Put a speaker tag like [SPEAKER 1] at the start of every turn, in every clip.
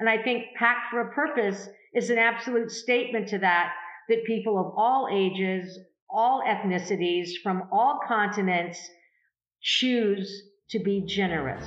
[SPEAKER 1] And I think Packed for a Purpose is an absolute statement to that, that people of all ages, all ethnicities, from all continents choose to be generous.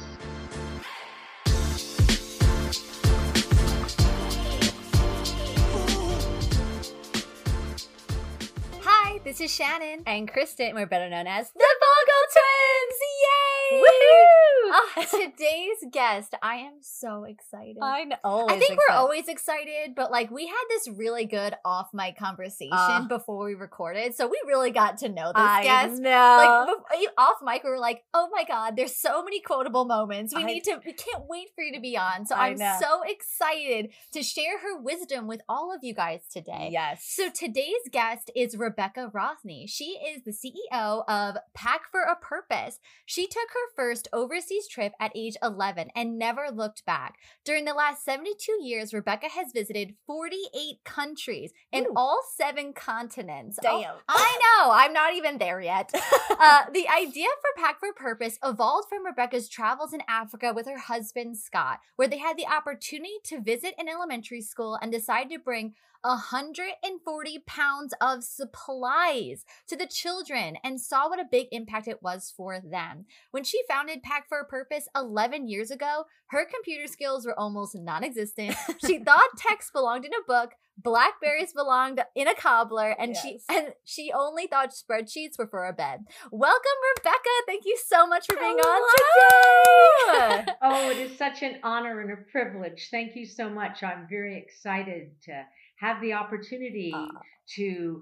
[SPEAKER 2] Hi, this is Shannon.
[SPEAKER 3] And Kristen, we're better known as
[SPEAKER 2] the Vogel Twins! Yay!
[SPEAKER 3] Woohoo!
[SPEAKER 2] Oh, today's guest, I am so excited.
[SPEAKER 3] I know.
[SPEAKER 2] I think we're always excited, but like we had this really good off mic conversation
[SPEAKER 3] Uh.
[SPEAKER 2] before we recorded, so we really got to know this
[SPEAKER 3] I
[SPEAKER 2] guest.
[SPEAKER 3] know.
[SPEAKER 2] Like off mic, we were like, "Oh my god, there's so many quotable moments. We
[SPEAKER 3] I-
[SPEAKER 2] need to. We can't wait for you to be on." So
[SPEAKER 3] I
[SPEAKER 2] I'm
[SPEAKER 3] know.
[SPEAKER 2] so excited to share her wisdom with all of you guys today.
[SPEAKER 3] yes.
[SPEAKER 2] So today's guest is Rebecca Rothney. She is the CEO of Pack for a Purpose. She took her first overseas trip at age 11 and never looked back. During the last 72 years, Rebecca has visited 48 countries in
[SPEAKER 3] Ooh.
[SPEAKER 2] all seven continents. Oh,
[SPEAKER 3] Damn.
[SPEAKER 2] I know, I'm not even there yet. Uh, the idea for Pack for Purpose evolved from Rebecca's travels in Africa with her husband Scott, where they had the opportunity to visit an elementary school and decided to bring 140 pounds of supplies to the children and saw what a big impact it was for them. When she founded Pack for a Purpose 11 years ago, her computer skills were almost non existent. She thought text belonged in a book, blackberries belonged in a cobbler, and she and she only thought spreadsheets were for a bed. Welcome, Rebecca. Thank you so much for being on today.
[SPEAKER 1] Oh, it is such an honor and a privilege. Thank you so much. I'm very excited to have the opportunity
[SPEAKER 3] Aw.
[SPEAKER 1] to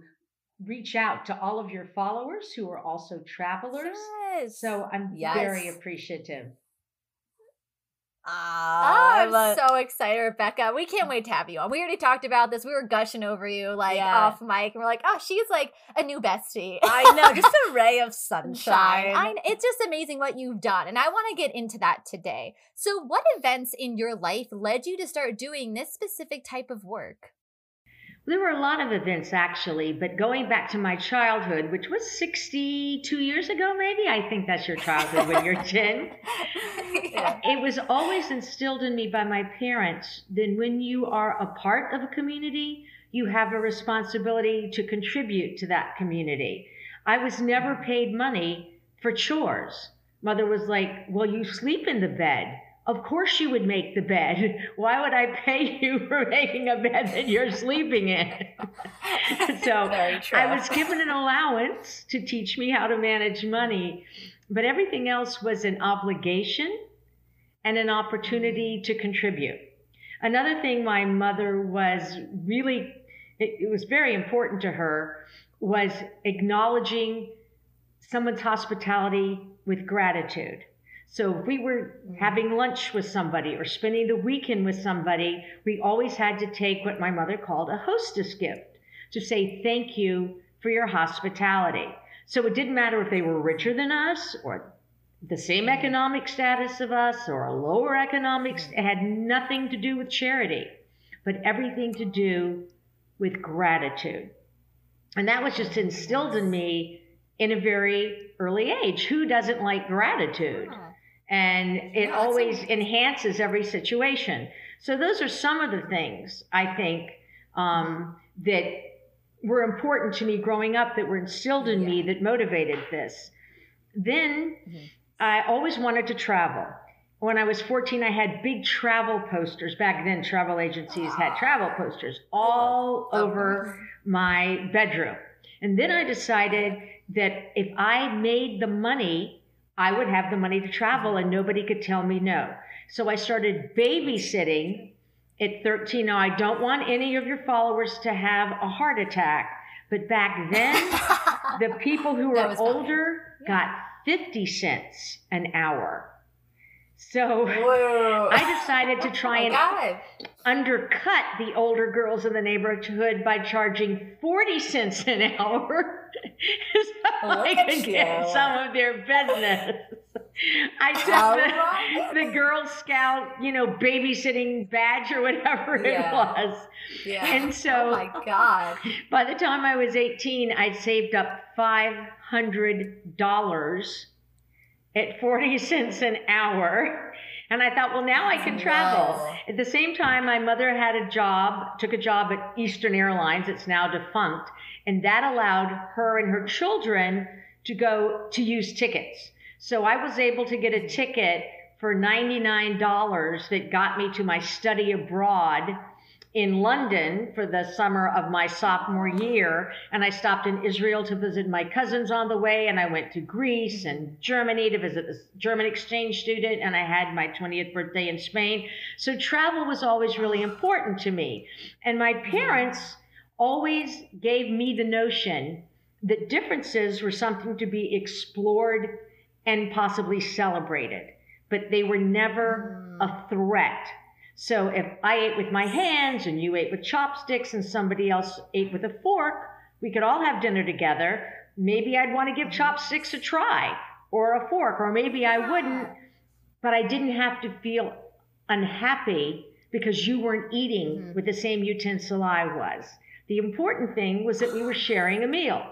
[SPEAKER 1] reach out to all of your followers who are also travelers.
[SPEAKER 3] Yes.
[SPEAKER 1] So I'm
[SPEAKER 3] Yes.
[SPEAKER 1] very appreciative.
[SPEAKER 2] Oh, I'm
[SPEAKER 3] but-
[SPEAKER 2] so excited, Rebecca. We can't wait to have you on. We already talked about this. We were gushing over you like
[SPEAKER 3] Yeah.
[SPEAKER 2] off mic, and we're like, oh, she's like a new bestie.
[SPEAKER 3] I know, just a ray of sunshine.
[SPEAKER 2] I, it's just amazing what you've done. And I want to get into that today. So, what events in your life led you to start doing this specific type of work?
[SPEAKER 1] There were a lot of events actually, but going back to my childhood, which was 62 years ago, maybe, I think that's your childhood when you're 10.
[SPEAKER 3] Yeah.
[SPEAKER 1] It was always instilled in me by my parents that when you are a part of a community, you have a responsibility to contribute to that community. I was never paid money for chores. Mother was like, Well, you sleep in the bed. Of course you would make the bed. Why would I pay you for making a bed that you're sleeping in? so I was given an allowance to teach me how to manage money, but everything else was an obligation and an opportunity to contribute. Another thing my mother was really, it, it was very important to her, was acknowledging someone's hospitality with gratitude. So if we were having lunch with somebody or spending the weekend with somebody, we always had to take what my mother called a hostess gift to say thank you for your hospitality. So it didn't matter if they were richer than us or the same economic status of us or a lower economic, it had nothing to do with charity, but everything to do with gratitude. And that was just instilled in me in a very early age. Who doesn't like gratitude? And it
[SPEAKER 2] Yeah,
[SPEAKER 1] always enhances every situation. So those are some of the things I think um, that were important to me growing up, that were instilled in me, that motivated this. Then
[SPEAKER 2] Mhm.
[SPEAKER 1] I always wanted to travel. When I was 14, I had big travel posters. Back then, travel agencies had travel posters all over my bedroom. And then I decided that if I made the money, I would have the money to travel and nobody could tell me no. So I started babysitting at 13. Now, I don't want any of your followers to have a heart attack, but back then, the people who
[SPEAKER 2] That
[SPEAKER 1] were
[SPEAKER 2] fine.
[SPEAKER 1] older got 50 cents an hour. So
[SPEAKER 3] Whoa.
[SPEAKER 1] I decided to
[SPEAKER 2] Oh
[SPEAKER 1] try and
[SPEAKER 3] God.
[SPEAKER 1] undercut the older girls in the neighborhood by charging 40 cents an hour so oh,
[SPEAKER 3] Look
[SPEAKER 1] I could get some of their business. I took the, the Girl Scout, you know, babysitting badge or whatever it was.
[SPEAKER 3] Yeah.
[SPEAKER 1] And so
[SPEAKER 2] Oh my God.
[SPEAKER 1] by the time I was 18, I'd saved up $500 at 40 cents an hour. And I thought, well, now I can travel.
[SPEAKER 3] Wow.
[SPEAKER 1] At the same time, my mother had a job, took a job at Eastern Airlines. It's now defunct. And that allowed her and her children to go to use tickets. So I was able to get a ticket for $99 that got me to my study abroad in London for the summer of my sophomore year. And I stopped in Israel to visit my cousins on the way. And I went to Greece and Germany to visit the German exchange student. And I had my 20th birthday in Spain. So travel was always really important to me. And my parents always gave me the notion that differences were something to be explored and possibly celebrated, but they were never a threat. So if I ate with my hands and you ate with chopsticks and somebody else ate with a fork, we could all have dinner together. Maybe I'd want to give chopsticks a try or a fork, or maybe I wouldn't, but I didn't have to feel unhappy because you weren't eating mm-hmm. with the same utensil I was. The important thing was that we were sharing a meal.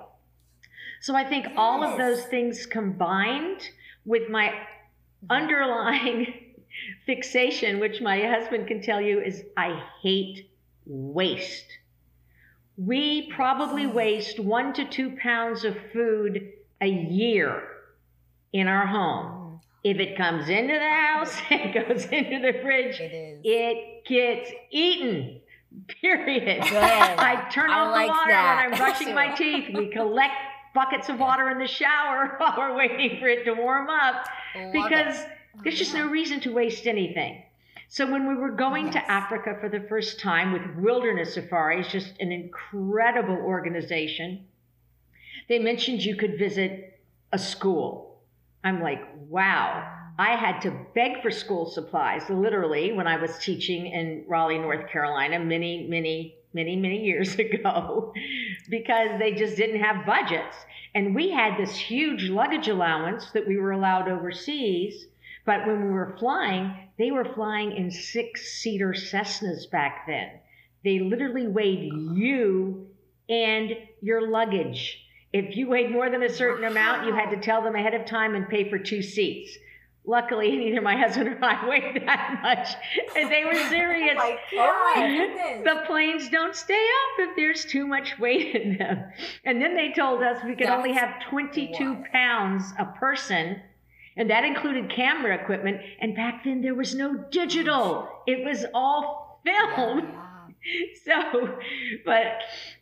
[SPEAKER 1] So I think all of those things combined with my mm-hmm. underlying fixation, which my husband can tell you, is I hate waste. We probably waste one to two pounds of food a year in our home. Mm-hmm. If it comes into the house, it goes into the fridge,
[SPEAKER 3] It is.
[SPEAKER 1] it gets eaten. Period. I turn
[SPEAKER 3] I
[SPEAKER 1] off
[SPEAKER 3] like
[SPEAKER 1] the water
[SPEAKER 3] that.
[SPEAKER 1] when I'm brushing my teeth. We collect buckets of water in the shower while we're waiting for it to warm up because
[SPEAKER 3] it.
[SPEAKER 1] There's just no reason to waste anything. So when we were going
[SPEAKER 3] Yes.
[SPEAKER 1] to Africa for the first time with Wilderness Safaris, just an incredible organization, they mentioned you could visit a school. I'm like, wow. I had to beg for school supplies, literally, when I was teaching in Raleigh, North Carolina, many, many, many, many years ago, because they just didn't have budgets. And we had this huge luggage allowance that we were allowed overseas. But when we were flying, they were flying in six seater Cessnas back then. They literally weighed you and your luggage. If you weighed more than a certain amount, you had to tell them ahead of time and pay for two seats. Luckily, neither my husband or I weighed that much, and they were serious.
[SPEAKER 2] Oh my
[SPEAKER 3] goodness.
[SPEAKER 1] the planes don't stay up if there's too much weight in them. And then they told us we could only have 22
[SPEAKER 3] wild.
[SPEAKER 1] pounds a person, and that included camera equipment. And back then there was no digital, it was all film. So, but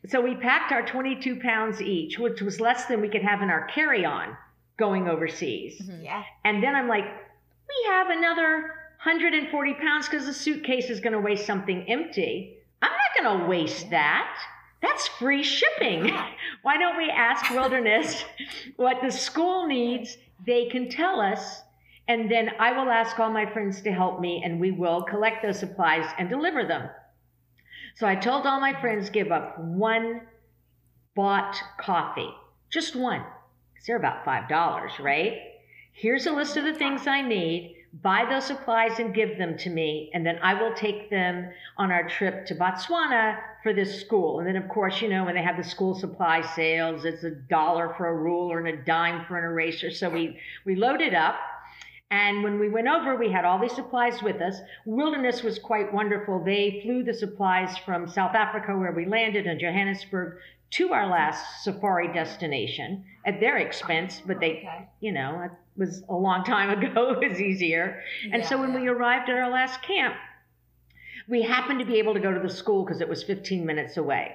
[SPEAKER 1] so we packed our 22 pounds each, which was less than we could have in our carry on going overseas. Mm-hmm.
[SPEAKER 3] Yeah.
[SPEAKER 1] And then I'm like, we have another 140 pounds because the suitcase is going to weigh something empty. I'm not going to waste that. That's free shipping.
[SPEAKER 3] Yeah.
[SPEAKER 1] Why don't we ask Wilderness what the school needs? They can tell us. And then I will ask all my friends to help me, and we will collect those supplies and deliver them. So I told all my friends give up one bought coffee, just one, because they're about five dollars, right? Here's a list of the things I need. Buy those supplies and give them to me, and then I will take them on our trip to Botswana for this school. And then, of course, you know when they have the school supply sales, it's a dollar for a ruler and a dime for an eraser. So we we loaded up. And when we went over, we had all these supplies with us. Wilderness was quite wonderful. They flew the supplies from South Africa, where we landed in Johannesburg, to our last safari destination at their expense, but they,
[SPEAKER 3] Okay.
[SPEAKER 1] you know, it was a long time ago. It was easier. And so when we arrived at our last camp, we happened to be able to go to the school because it was 15 minutes away.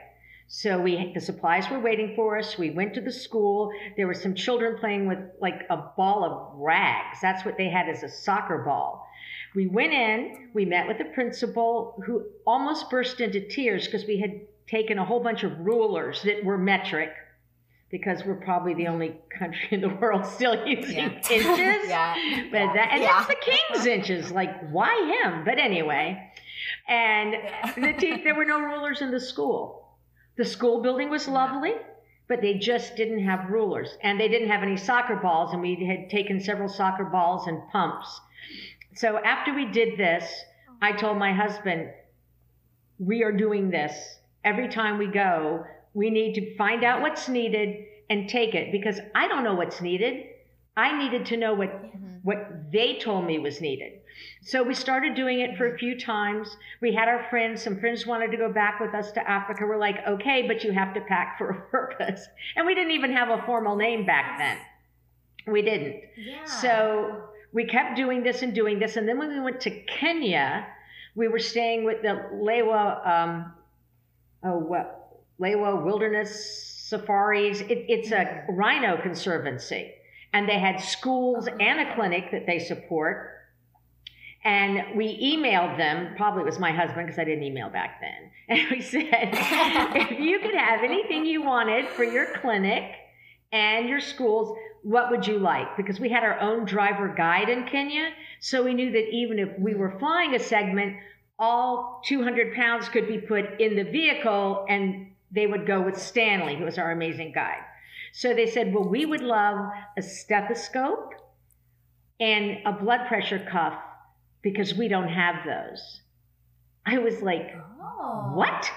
[SPEAKER 1] So we the supplies were waiting for us. We went to the school. There were some children playing with like a ball of rags. That's what they had as a soccer ball. We went in, we met with the principal who almost burst into tears because we had taken a whole bunch of rulers that were metric because we're probably the only country in the world still using
[SPEAKER 3] Yeah.
[SPEAKER 1] inches.
[SPEAKER 3] Yeah.
[SPEAKER 1] But that, and
[SPEAKER 3] Yeah.
[SPEAKER 1] that's the king's inches. Like, why him? But anyway, and the te- there were no rulers in the school. The school building was lovely, but they just didn't have rulers, and they didn't have any soccer balls. And we had taken several soccer balls and pumps. So after we did this, I told my husband, "We are doing this every time we go. We need to find out what's needed and take it because I don't know what's needed. I needed to know what what they told me was needed. So we started doing it for a few times. We had our friends, some friends wanted to go back with us to Africa. We're like, okay, but you have to pack for a purpose. And we didn't even have a formal name back then. We didn't.
[SPEAKER 2] Yeah.
[SPEAKER 1] So we kept doing this and doing this. And then when we went to Kenya, we were staying with the Lewa, um, oh, what? Lewa Wilderness Safaris. It, it's a rhino conservancy. And they had schools and a clinic that they support. And we emailed them, probably it was my husband because I didn't email back then. And we said, if you could have anything you wanted for your clinic and your schools, what would you like? Because we had our own driver guide in Kenya. So we knew that even if we were flying a segment, all 200 pounds could be put in the vehicle and they would go with Stanley, who was our amazing guide. So they said, well, we would love a stethoscope and a blood pressure cuff because we don't have those. I was like,
[SPEAKER 2] Oh.
[SPEAKER 1] what?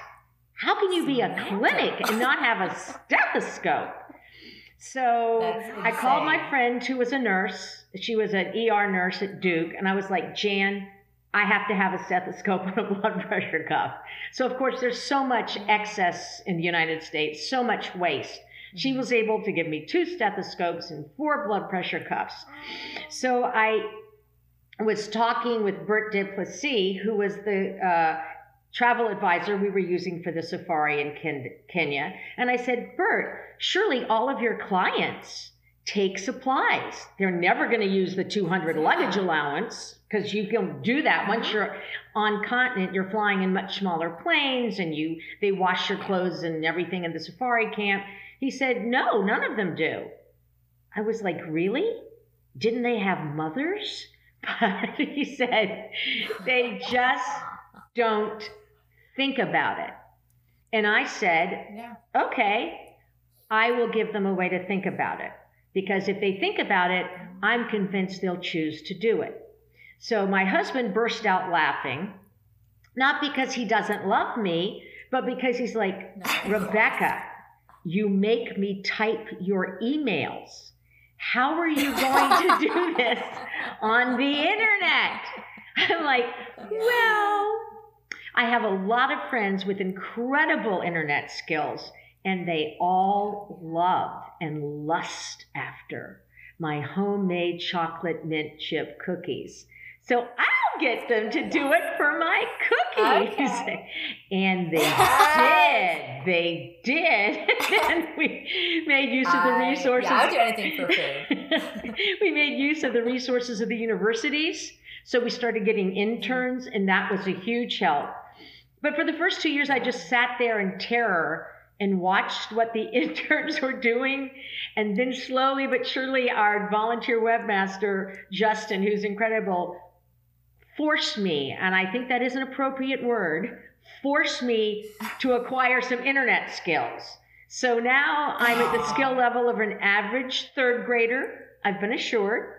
[SPEAKER 1] How can you be a clinic and not have a stethoscope? So I called my friend who was a nurse. She was an ER nurse at Duke. And I was like, Jan, I have to have a stethoscope and a blood pressure cuff. So, of course, there's so much excess in the United States, so much waste. She was able to give me two stethoscopes and four blood pressure cuffs. So I was talking with Bert Duplessis, who was the uh, travel advisor we were using for the safari in Ken- Kenya. And I said, Bert, surely all of your clients take supplies. They're never going to use the 200 luggage allowance because you can do that once mm-hmm. you're on continent you're flying in much smaller planes and you they wash your clothes and everything in the safari camp he said no none of them do. I was like really? Didn't they have mothers? But he said they just don't think about it. And i said
[SPEAKER 3] Yeah.
[SPEAKER 1] okay, I will give them a way to think about it. Because if they think about it, mm-hmm. I'm convinced they'll choose to do it. So my husband burst out laughing, not because he doesn't love me, but because he's like, Rebecca, you make me type your emails. How are you going to do this on the internet? I'm like, well, I have a lot of friends with incredible internet skills, and they all love and lust after my homemade chocolate mint chip cookies. So I'll get them to do it for my cookies.
[SPEAKER 3] Okay.
[SPEAKER 1] And they did. They did. and we made use of the
[SPEAKER 3] I-
[SPEAKER 1] resources.
[SPEAKER 3] Yeah, I'll do anything for food.
[SPEAKER 1] we made use of the resources of the universities. So we started getting interns, and that was a huge help. But for the first two years, I just sat there in terror and watched what the interns were doing. And then slowly but surely, our volunteer webmaster, Justin, who's incredible, forced me, and I think that is an appropriate word, forced me to acquire some internet skills. So now I'm at the skill ah. level of an average third grader. I've been assured.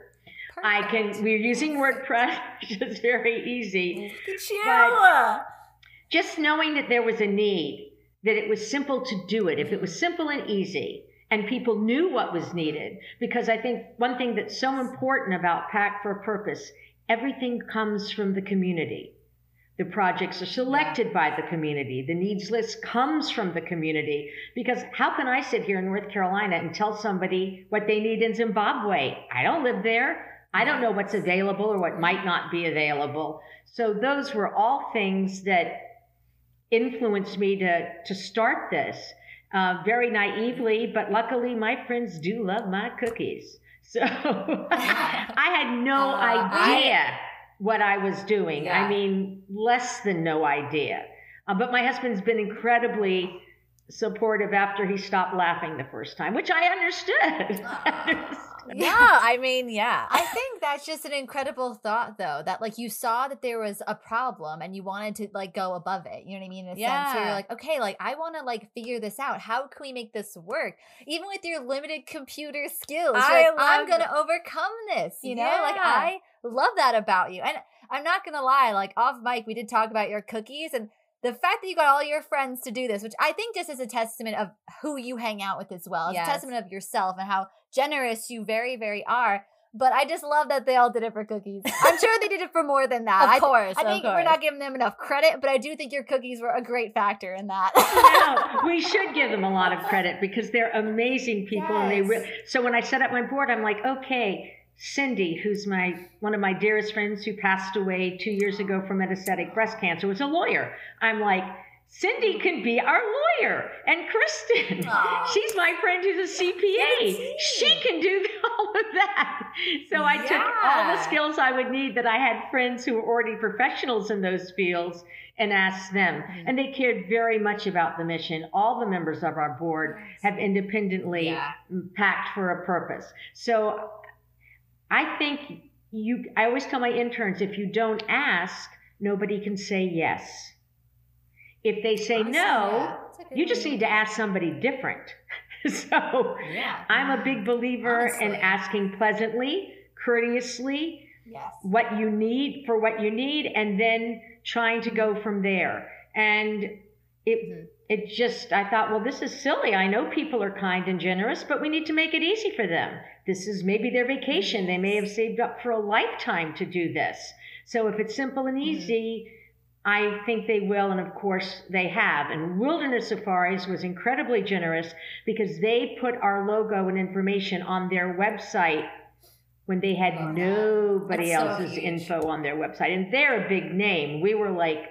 [SPEAKER 1] I can, we're using WordPress, which is very easy.
[SPEAKER 3] Look you.
[SPEAKER 1] But- Just knowing that there was a need, that it was simple to do it, if it was simple and easy, and people knew what was needed. Because I think one thing that's so important about Pack for a Purpose, everything comes from the community. The projects are selected by the community. The needs list comes from the community. Because how can I sit here in North Carolina and tell somebody what they need in Zimbabwe? I don't live there. I don't know what's available or what might not be available. So those were all things that influenced me to, to start this uh, very naively, but luckily my friends do love my cookies. So I had no
[SPEAKER 3] Uh, I-
[SPEAKER 1] idea what I was doing.
[SPEAKER 3] Yeah.
[SPEAKER 1] I mean, less than no idea. Uh, but my husband's been incredibly supportive after he stopped laughing the first time, which I understood. Ah.
[SPEAKER 3] Yeah, I mean, yeah.
[SPEAKER 2] I think that's just an incredible thought, though. That like you saw that there was a problem and you wanted to like go above it. You know what I mean? In a sense, where you're like, okay, like I want to like figure this out. How can we make this work? Even with your limited computer skills,
[SPEAKER 3] I
[SPEAKER 2] like, I'm gonna overcome this. You know, like I love that about you. And I'm not gonna lie, like off mic, we did talk about your cookies and. The fact that you got all your friends to do this, which I think just is a testament of who you hang out with as well. It's
[SPEAKER 3] Yes.
[SPEAKER 2] a testament of yourself and how generous you very, very are. but I just love that they all did it for cookies. I'm sure they did it for more than that.
[SPEAKER 3] Of
[SPEAKER 2] I,
[SPEAKER 3] course,
[SPEAKER 2] I
[SPEAKER 3] of
[SPEAKER 2] think we're not giving them enough credit, but I do think your cookies were a great factor in that.
[SPEAKER 1] no, we should give them a lot of credit because they're amazing people and they
[SPEAKER 2] Yes.
[SPEAKER 1] really so when I set up my board I'm like okay Cindy who's my one of my dearest friends who passed away 2 years ago from metastatic breast cancer was a lawyer I'm like Cindy can be our lawyer and Kristen
[SPEAKER 3] Aw.
[SPEAKER 1] she's my friend who's a CPA she can do all of that so I took all the skills I would need that I had friends who were already professionals in those fields and asked them.
[SPEAKER 3] Mm-hmm.
[SPEAKER 1] And they cared very much about the mission. All the members of our board have independently
[SPEAKER 3] Yeah.
[SPEAKER 1] packed for a purpose. So I think you, I always tell my interns if you don't ask, nobody can say yes. If they say
[SPEAKER 3] Awesome.
[SPEAKER 1] no, you just need to ask somebody different. so
[SPEAKER 3] Yeah.
[SPEAKER 1] I'm a big believer in asking pleasantly, courteously,
[SPEAKER 3] Yes.
[SPEAKER 1] what you need for what you need and then trying to go from there and it
[SPEAKER 3] Mhm.
[SPEAKER 1] it just i thought well this is silly i know people are kind and generous but we need to make it easy for them this is maybe their vacation they may have saved up for a lifetime to do this so if it's simple and easy I think they will, and of course they have. And Wilderness Safaris was incredibly generous because they put our logo and information on their website when they had
[SPEAKER 3] that.
[SPEAKER 1] nobody
[SPEAKER 3] so
[SPEAKER 1] else's
[SPEAKER 3] huge.
[SPEAKER 1] info on their website. And they're a big name. We were like,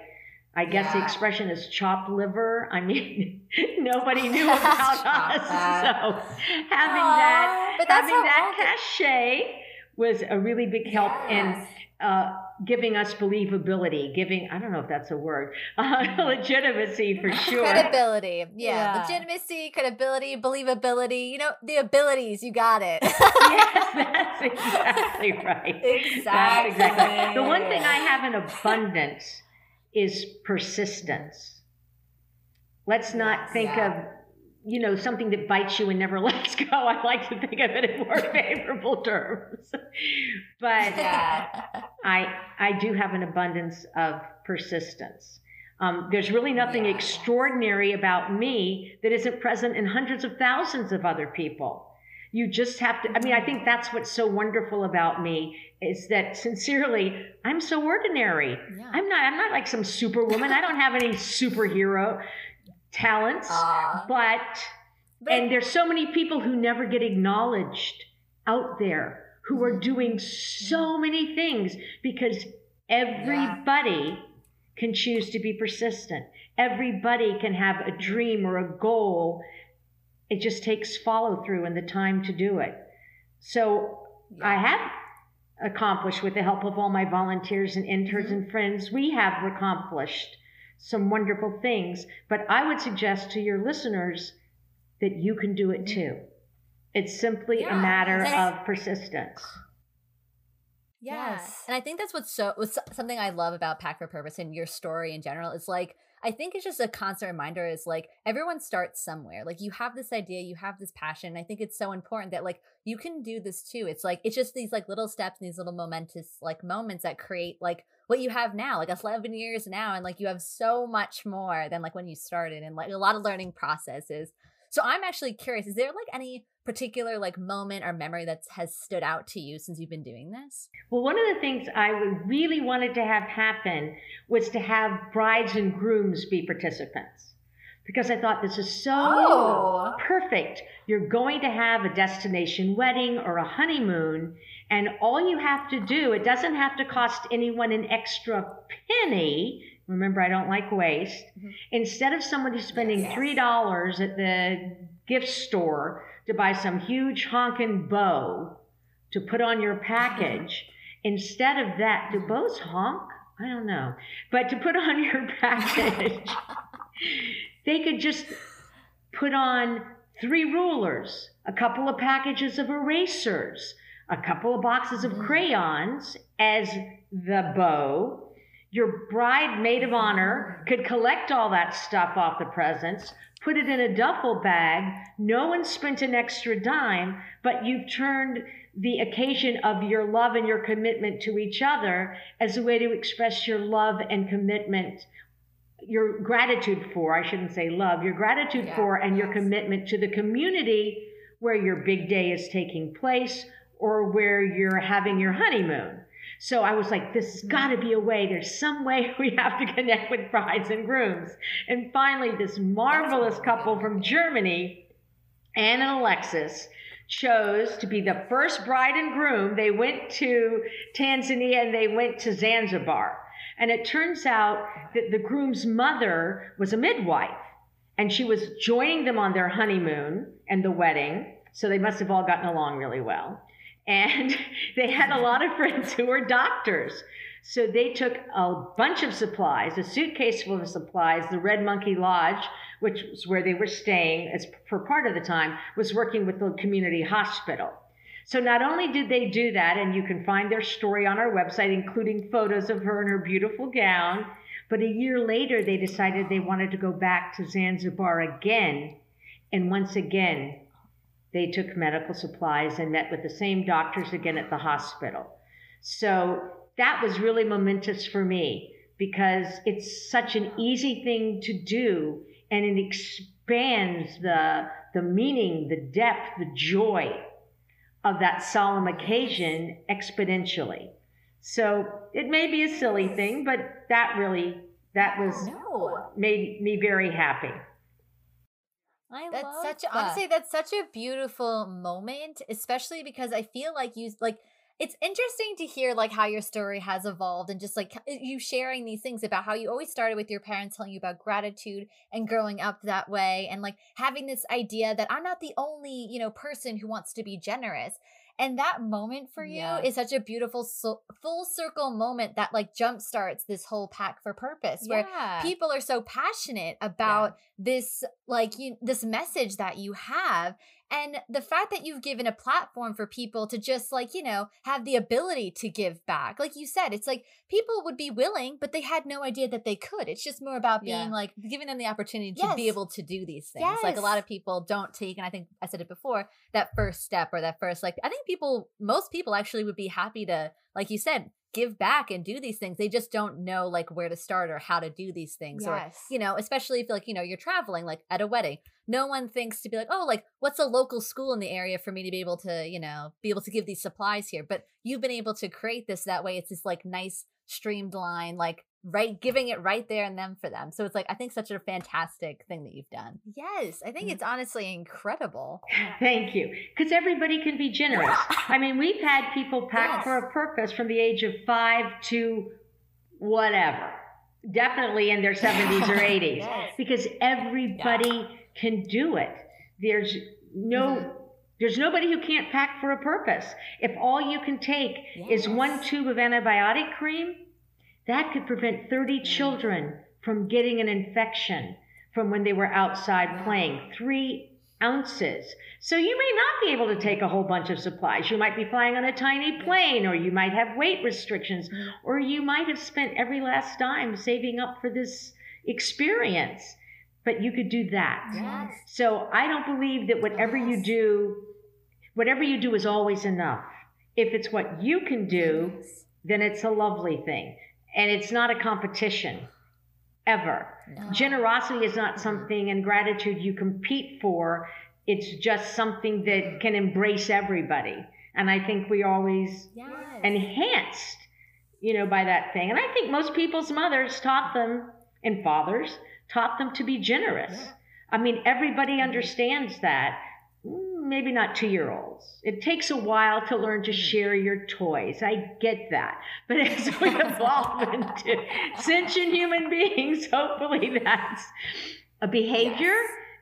[SPEAKER 1] I guess the expression is chopped liver. I mean, nobody knew about us.
[SPEAKER 3] that.
[SPEAKER 1] So having
[SPEAKER 3] Aw,
[SPEAKER 1] that,
[SPEAKER 2] but that's
[SPEAKER 1] having that cachet was a really big help in uh, giving us believability, giving, I don't know if that's a word, uh, legitimacy for sure.
[SPEAKER 2] Credibility. Yeah.
[SPEAKER 3] Yeah.
[SPEAKER 2] Legitimacy, credibility, believability. You know, the abilities. You got it.
[SPEAKER 1] yes, that's exactly right. That's
[SPEAKER 3] Exactly.
[SPEAKER 1] exactly. The one thing I have in abundance is persistence. Let's not
[SPEAKER 3] Yes,
[SPEAKER 1] think
[SPEAKER 3] yeah.
[SPEAKER 1] of, you know, something that bites you and never lets go. I like to think of it in more favorable terms. But
[SPEAKER 3] Yeah.
[SPEAKER 1] I I do have an abundance of persistence. Um, there's really nothing
[SPEAKER 3] Yeah.
[SPEAKER 1] extraordinary about me that isn't present in hundreds of thousands of other people. You just have to. I mean, I think that's what's so wonderful about me is that sincerely, I'm so ordinary.
[SPEAKER 2] Yeah.
[SPEAKER 1] I'm not. I'm not like some superwoman. I don't have any superhero talents,
[SPEAKER 3] Aw.
[SPEAKER 1] but
[SPEAKER 2] But
[SPEAKER 1] and there's so many people who never get acknowledged out there who are mm-hmm. doing so many things because everybody can choose to be persistent. Everybody can have a mm-hmm. dream or a goal. It just takes follow through and the time to do it. So I have accomplished with the help of all my volunteers and interns mm-hmm. and friends, we have accomplished some wonderful things. But I would suggest to your listeners that you can do it mm-hmm. too. It's simply a matter
[SPEAKER 2] that's-
[SPEAKER 1] of persistence.
[SPEAKER 2] Yeah.
[SPEAKER 3] Yes.
[SPEAKER 2] And I think that's what's so what's something I love about Pack for Purpose and your story in general is like I think it's just a constant reminder is like everyone starts somewhere. Like you have this idea, you have this passion. I think it's so important that like you can do this too. It's like it's just these like little steps, and these little momentous like moments that create like what you have now, like 11 years now and like you have so much more than like when you started and like a lot of learning processes. So I'm actually curious, is there like any particular like moment or memory that has stood out to you since you've been doing this?
[SPEAKER 1] Well, one of the things I really wanted to have happen was to have brides and grooms be participants because I thought this is so
[SPEAKER 3] Oh.
[SPEAKER 1] perfect. You're going to have a destination wedding or a honeymoon, and all you have to do, it doesn't have to cost anyone an extra penny. Remember, I don't like waste.
[SPEAKER 2] Mhm.
[SPEAKER 1] Instead of somebody spending
[SPEAKER 3] Yes.
[SPEAKER 1] $3 at the gift store to buy some huge honkin' bow to put on your package, instead of that, do bows honk? I don't know. But to put on your package, they could just put on three rulers, a couple of packages of erasers, a couple of boxes of
[SPEAKER 3] Mm.
[SPEAKER 1] crayons as the bow. Your bride, maid of honor, could collect all that stuff off the presents, put it in a duffel bag. No one spent an extra dime, but you've turned the occasion of your love and your commitment to each other as a way to express your love and commitment your gratitude for, I shouldn't say love, your gratitude
[SPEAKER 3] Yeah,
[SPEAKER 1] for and your commitment to the community where your big day is taking place or where you're having your honeymoon. So I was like, this has got to be a way. There's some way we have to connect with brides and grooms. And finally, this marvelous couple from Germany, Anne and Alexis, chose to be the first bride and groom. They went to Tanzania and they went to Zanzibar. And it turns out that the groom's mother was a midwife and she was joining them on their honeymoon and the wedding. So they must have all gotten along really well. And they had a lot of friends who were doctors. So they took a bunch of supplies, a suitcase full of supplies. The Red Monkey Lodge, which was where they were staying as for part of the time, was working with the community hospital. So not only did they do that, and you can find their story on our website, including photos of her in her beautiful gown, but a year later they decided they wanted to go back to Zanzibar again. And once again, they took medical supplies and met with the same doctors again at the hospital. So that was really momentous for me because it's such an easy thing to do and it expands the, the meaning, the depth, the joy of that solemn occasion exponentially. So it may be a silly thing, but that really that was
[SPEAKER 3] No.
[SPEAKER 1] made me very happy.
[SPEAKER 3] I
[SPEAKER 2] That's
[SPEAKER 3] love
[SPEAKER 2] such
[SPEAKER 3] that.
[SPEAKER 2] honestly that's such a beautiful moment, especially because I feel like you like it's interesting to hear like how your story has evolved and just like you sharing these things about how you always started with your parents telling you about gratitude and growing up that way and like having this idea that I'm not the only, you know, person who wants to be generous. And that moment for you
[SPEAKER 3] Yeah.
[SPEAKER 2] is such a beautiful so- full circle moment that like jumpstarts this whole pack for purpose where
[SPEAKER 3] yeah.
[SPEAKER 2] people are so passionate about this like you this message that you have and the fact that you've given a platform for people to just like you know have the ability to give back like you said it's like people would be willing but they had no idea that they could it's just more about being
[SPEAKER 3] Yeah.
[SPEAKER 2] like
[SPEAKER 3] giving them the opportunity to
[SPEAKER 2] Yes.
[SPEAKER 3] be able to do these things. Like a lot of people don't take, and I think I said it before, that first step or that first, like, I think people, most people actually would be happy to, like you said, give back and do these things. They just don't know like where to start or how to do these things. Or, you know, especially if like, you know, you're traveling like at a wedding. No one thinks to be like, oh, like what's a local school in the area for me to be able to, you know, be able to give these supplies here. But you've been able to create this that way. It's this like nice streamlined, like right giving it right there and then for them. So it's like I think such a fantastic thing that you've done.
[SPEAKER 2] yes i think
[SPEAKER 3] Mm.
[SPEAKER 2] it's honestly incredible
[SPEAKER 1] Thank you. Because everybody can be generous. I mean, we've had people pack
[SPEAKER 2] Yes.
[SPEAKER 1] for a purpose from the age of five to whatever, definitely in their 70s or 80s,
[SPEAKER 2] Yes.
[SPEAKER 1] because everybody can do it. There's no. There's nobody who can't pack for a purpose. If all you can take is one tube of antibiotic cream, that could prevent 30 children from getting an infection from when they were outside playing. Three ounces. So you may not be able to take a whole bunch of supplies. You might be flying on a tiny plane, or you might have weight restrictions, mm. or you might have spent every last dime saving up for this experience. But you could do that.
[SPEAKER 2] yes
[SPEAKER 1] So I don't believe that whatever you do, whatever you do is always enough. If it's what you can do, then it's a lovely thing. And it's not a competition, ever.
[SPEAKER 2] No.
[SPEAKER 1] Generosity is not something and gratitude you compete for. It's just something that mm-hmm. can embrace everybody. And I think we always
[SPEAKER 2] yes
[SPEAKER 1] enhanced, you know, by that thing. And I think most people's mothers taught them and fathers taught them to be generous. I mean, everybody understands that. Mm, Maybe not two year olds. It takes a while to learn to share your toys. I get that. But as we evolve into sentient human beings, hopefully that's a behavior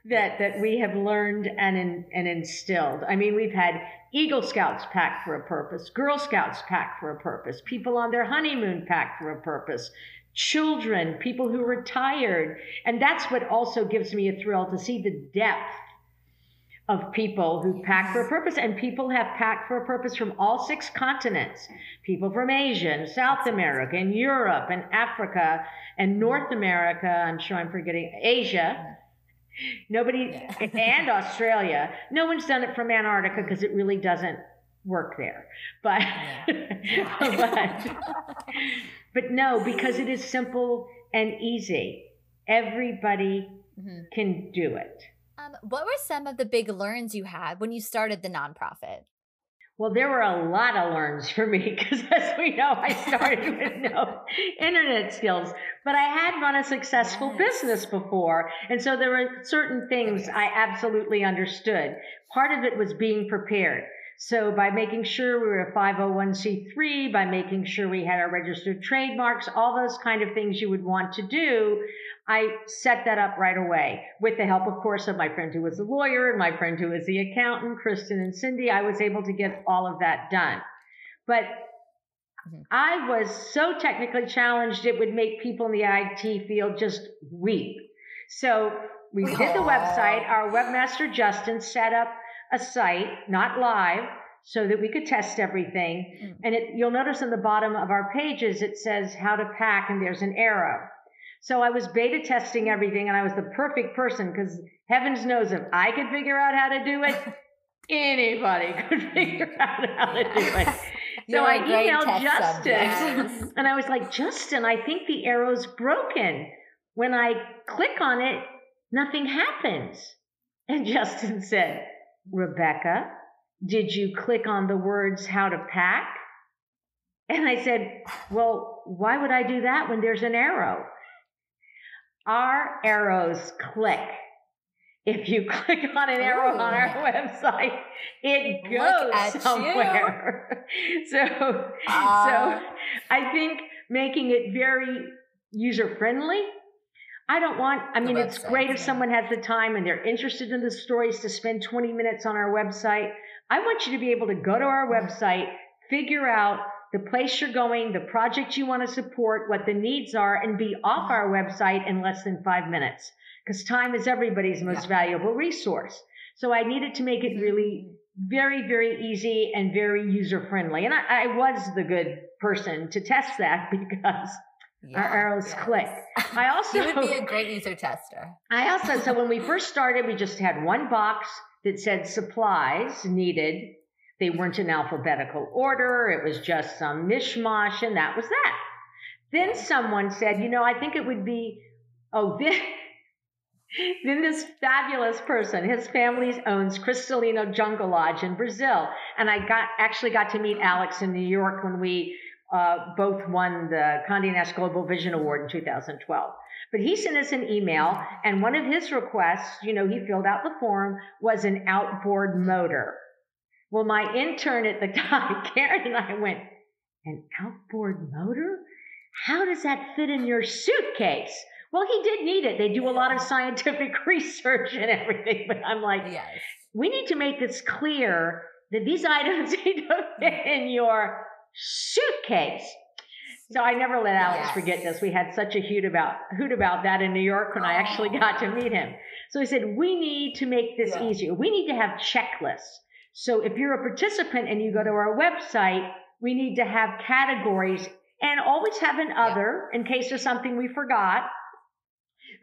[SPEAKER 1] that, that we have learned and, in, and instilled. I mean, we've had Eagle Scouts pack for a purpose, Girl Scouts pack for a purpose, people on their honeymoon pack for a purpose, children, people who retired. And that's what also gives me a thrill to see the depth of people who pack for a purpose. And people have packed for a purpose from all six continents people from Asia and South America and Europe and Africa and North America. I'm sure I'm forgetting Asia. Nobody, and Australia. No one's done it from Antarctica because it really doesn't work there. But, but, but no, because it is simple and easy. Everybody
[SPEAKER 3] Mhm.
[SPEAKER 1] can do it.
[SPEAKER 2] um what were some of the big learns you had when you started the nonprofit
[SPEAKER 1] Well, there were a lot of learns for me because, as we know, I started with no internet skills, but I had run a successful
[SPEAKER 3] Yes.
[SPEAKER 1] business before. And so there were certain things I absolutely understood. Part of it was being prepared. So by making sure we were a 501c3, by making sure we had our registered trademarks, all those kind of things you would want to do, I set that up right away with the help, of course, of my friend who was a lawyer and my friend who was the accountant, Kristen and Cindy. I was able to get all of that done. But
[SPEAKER 3] Mhm.
[SPEAKER 1] I was so technically challenged, it would make people in the IT field just weep. So we did the website. Our webmaster, Justin, set up a site, not live, so that we could test everything.
[SPEAKER 3] Mm.
[SPEAKER 1] And it, you'll notice on the bottom of our pages, it says how to pack, and there's an arrow. So I was beta testing everything, and I was the perfect person because heavens knows if I could figure out how to do it, anybody could figure out how to do it. So I emailed Justin and I was like, Justin, I think the arrow's broken. When I click on it, nothing happens. And Justin said, Rebecca, did you click on the words how to pack? And I said, Well, why would I do that when there's an arrow? Our arrows click. If you click on an arrow on our website, it goes somewhere. so,
[SPEAKER 3] Ah.
[SPEAKER 1] so I think making it very user friendly. I don't want, I mean, it's great if someone has the time and they're interested in the stories to spend 20 minutes on our website. I want you to be able to go to our website, figure out the place you're going, the project you want to support, what the needs are, and be off our website in less than five minutes. Because time is everybody's most valuable resource. So I needed to make it really very, very easy and very user friendly. And I, I was the good person to test that because
[SPEAKER 3] Yeah,
[SPEAKER 1] our arrows
[SPEAKER 3] yes.
[SPEAKER 1] click. I also
[SPEAKER 3] You would be a great user tester.
[SPEAKER 1] I also, so when we first started, we just had one box that said supplies needed. They weren't in alphabetical order. It was just some mishmash, and that was that. Then someone said, you know, I think it would be, oh, then, then this fabulous person, his family owns Cristalino Jungle Lodge in Brazil. And I got actually got to meet Alex in New York when we uh, both won the Condé Nast Global Vision Award in 2012. But he sent us an email, and one of his requests, you know, he filled out the form, was an outboard motor. Well, my intern at the time, Karen and I went, an outboard motor? How does that fit in your suitcase? Well, he did need it. They do a lot of scientific research and everything, but I'm like,
[SPEAKER 3] Yes.
[SPEAKER 1] we need to make this clear that these items need to fit in your suitcase. So I never let Alex
[SPEAKER 3] Yes.
[SPEAKER 1] forget this. We had such a hoot about hoot about that in New York when I actually got to meet him. So he said, we need to make this
[SPEAKER 3] Yeah.
[SPEAKER 1] easier. We need to have checklists. So if you're a participant and you go to our website, we need to have categories and always have an other in case there's something we forgot.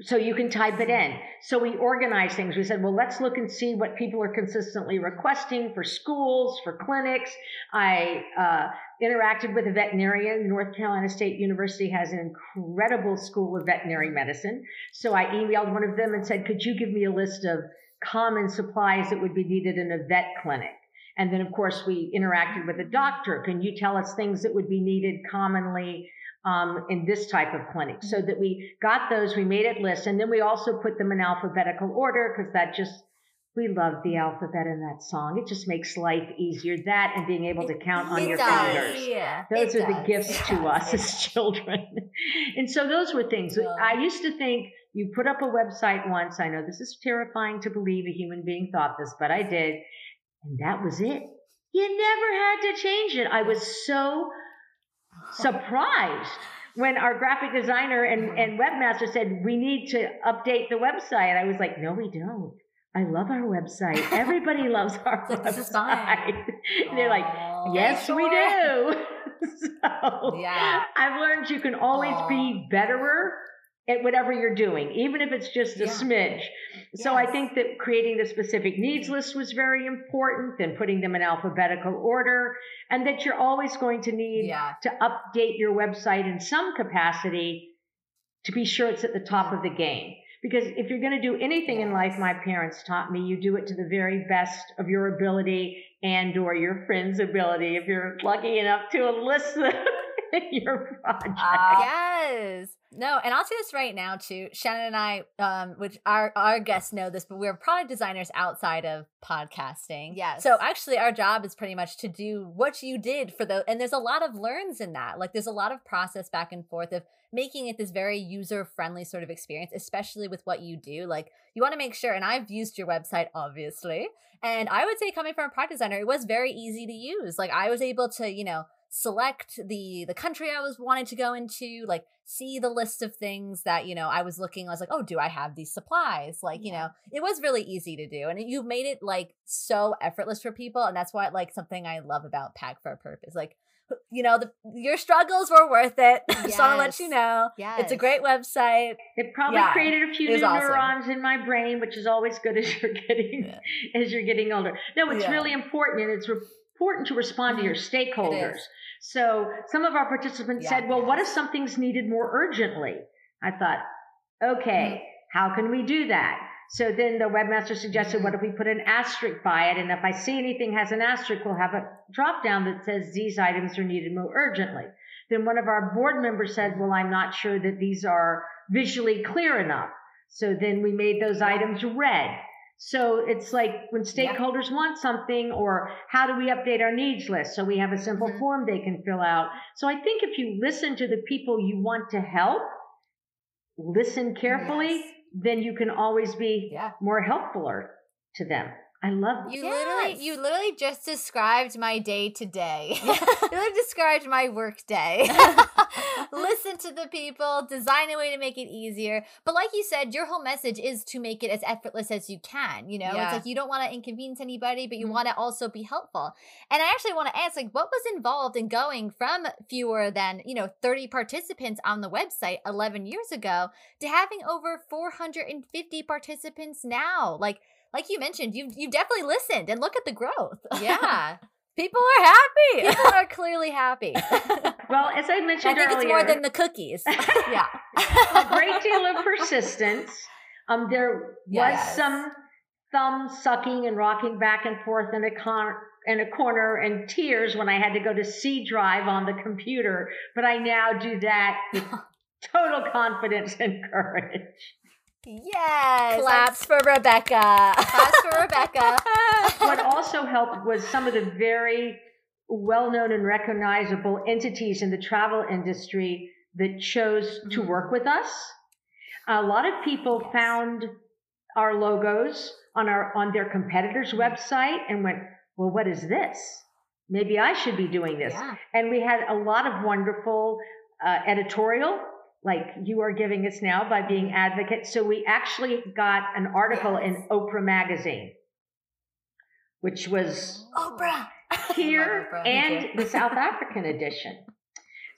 [SPEAKER 1] So you can type it in. So we organize things. We said, well, let's look and see what people are consistently requesting for schools, for clinics. I uh, interacted with a veterinarian. North Carolina State University has an incredible school of veterinary medicine. So I emailed one of them and said, could you give me a list of common supplies that would be needed in a vet clinic? And then, of course, we interacted with a doctor. Can you tell us things that would be needed commonly um, in this type of clinic? So that we got those, we made it list, and then we also put them in alphabetical order because that just we love the alphabet in that song. It just makes life easier. That and being able to count on
[SPEAKER 3] It
[SPEAKER 1] your
[SPEAKER 3] does.
[SPEAKER 1] fingers.
[SPEAKER 3] Yeah.
[SPEAKER 1] Those are the gifts
[SPEAKER 3] It
[SPEAKER 1] to
[SPEAKER 3] does.
[SPEAKER 1] us as children. and so those were things.
[SPEAKER 3] Yeah.
[SPEAKER 1] I used to think you put up a website once. I know this is terrifying to believe a human being thought this, but I did. And that was it. You never had to change it. I was so surprised when our graphic designer and, and webmaster said, we need to update the website. I was like, no, we don't. I love our website. Everybody loves our
[SPEAKER 3] Like,
[SPEAKER 1] website.
[SPEAKER 3] this is fine.
[SPEAKER 1] They're like. Yes, we do. so
[SPEAKER 3] Yeah.
[SPEAKER 1] I've learned you can always
[SPEAKER 3] Aw.
[SPEAKER 1] be betterer at whatever you're doing, even if it's just a
[SPEAKER 3] Yeah.
[SPEAKER 1] smidge. So I think that creating the specific needs list was very important, then putting them in alphabetical order, and that you're always going to need
[SPEAKER 3] Yeah.
[SPEAKER 1] to update your website in some capacity to be sure it's at the top of the game. Because if you're going to do anything in life, my parents taught me, you do it to the very best of your ability and or your friend's ability if you're lucky enough to enlist them in your project.
[SPEAKER 3] Uh,
[SPEAKER 2] yes.
[SPEAKER 3] No, and I'll say this right now too. Shannon and I, um, which our our guests know this, but we're product designers outside of podcasting.
[SPEAKER 2] Yes.
[SPEAKER 3] So actually, our job is pretty much to do what you did for the, and there's a lot of learns in that. Like there's a lot of process back and forth of making it this very user friendly sort of experience, especially with what you do. Like you want to make sure, and I've used your website obviously, and I would say coming from a product designer, it was very easy to use. Like I was able to, you know select the the country I was wanting to go into, like see the list of things that you know I was looking. I was like, oh, do I have these supplies? Like you know, it was really easy to do, and you made it like so effortless for people, and that's why like something I love about Pack for a Purpose, like. You know, the, your struggles were worth it. Just want to let you know.
[SPEAKER 2] Yes.
[SPEAKER 3] It's a great website.
[SPEAKER 1] It probably
[SPEAKER 3] Yeah,
[SPEAKER 1] created a few new
[SPEAKER 3] awesome.
[SPEAKER 1] neurons in my brain, which is always good as you're getting
[SPEAKER 3] Yeah.
[SPEAKER 1] as you're getting older. No, it's
[SPEAKER 3] Yeah.
[SPEAKER 1] really important, and it's re- important to respond to your mm-hmm. stakeholders. So some of our participants
[SPEAKER 2] Yeah.
[SPEAKER 1] said, "Well, what if something's needed more urgently?" I thought, "Okay, mm-hmm. how can we do that?" So then the webmaster suggested, "What if we put an asterisk by it? And if I see anything has an asterisk, we'll have a drop down that says these items are needed more urgently." Then one of our board members said, "Well, I'm not sure that these are visually clear enough." So then we made those items red. So it's like when
[SPEAKER 2] Yeah.
[SPEAKER 1] stakeholders want something, or how do we update our needs list? So we have a simple
[SPEAKER 2] Mhm.
[SPEAKER 1] form they can fill out. So I think if you listen to the people you want to help, listen carefully,
[SPEAKER 2] Yes.
[SPEAKER 1] then you can always be
[SPEAKER 2] Yeah.
[SPEAKER 1] more helpful to them. I love
[SPEAKER 2] You
[SPEAKER 1] that.
[SPEAKER 2] literally you literally just described my day today. you literally described my work day. Listen to the people, design a way to make it easier. But like you said, your whole message is to make it as effortless as you can. You know,
[SPEAKER 3] Yeah.
[SPEAKER 2] it's like you don't want to inconvenience anybody, but you
[SPEAKER 1] Mhm.
[SPEAKER 2] want to also be helpful. And I actually want to ask, like, what was involved in going from fewer than, you know, 30 participants on the website 11 years ago to having over 450 participants now? Like, like you mentioned, you've you've definitely listened and look at the growth.
[SPEAKER 3] Yeah. People are happy. People are clearly happy.
[SPEAKER 1] Well, as I mentioned I
[SPEAKER 3] think
[SPEAKER 1] earlier,
[SPEAKER 3] it's more than the cookies.
[SPEAKER 2] yeah.
[SPEAKER 1] a great deal of persistence. Um, there
[SPEAKER 2] Yes.
[SPEAKER 1] was some thumb sucking and rocking back and forth in a con- in a corner and tears when I had to go to C drive on the computer, but I now do that with total confidence and courage.
[SPEAKER 2] Yes.
[SPEAKER 3] Claps for Rebecca.
[SPEAKER 2] Claps for Rebecca.
[SPEAKER 1] What also helped was some of the very well-known and recognizable entities in the travel industry that chose to
[SPEAKER 2] Mhm.
[SPEAKER 1] work with us. A lot of people
[SPEAKER 2] Yes.
[SPEAKER 1] found our logos on our on their competitors' website and went, "Well, what is this? Maybe I should be doing this."
[SPEAKER 2] Yeah.
[SPEAKER 1] And we had a lot of wonderful uh, editorial, like you are giving us now by being advocates. So we actually got an article in Oprah magazine, which was
[SPEAKER 2] Oprah.
[SPEAKER 1] Here and the South African edition.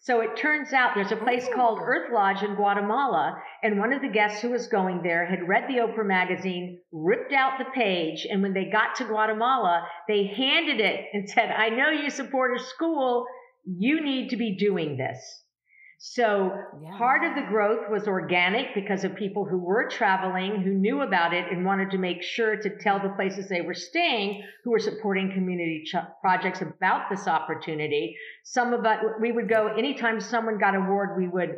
[SPEAKER 1] So it turns out there's a place called Earth Lodge in Guatemala, and one of the guests who was going there had read the Oprah magazine, ripped out the page, and when they got to Guatemala, they handed it and said, I know you support a school, you need to be doing this. So part of the growth was organic because of people who were traveling, who knew about it and wanted to make sure to tell the places they were staying, who were supporting community ch- projects about this opportunity. Some of us, we would go anytime someone got award, we would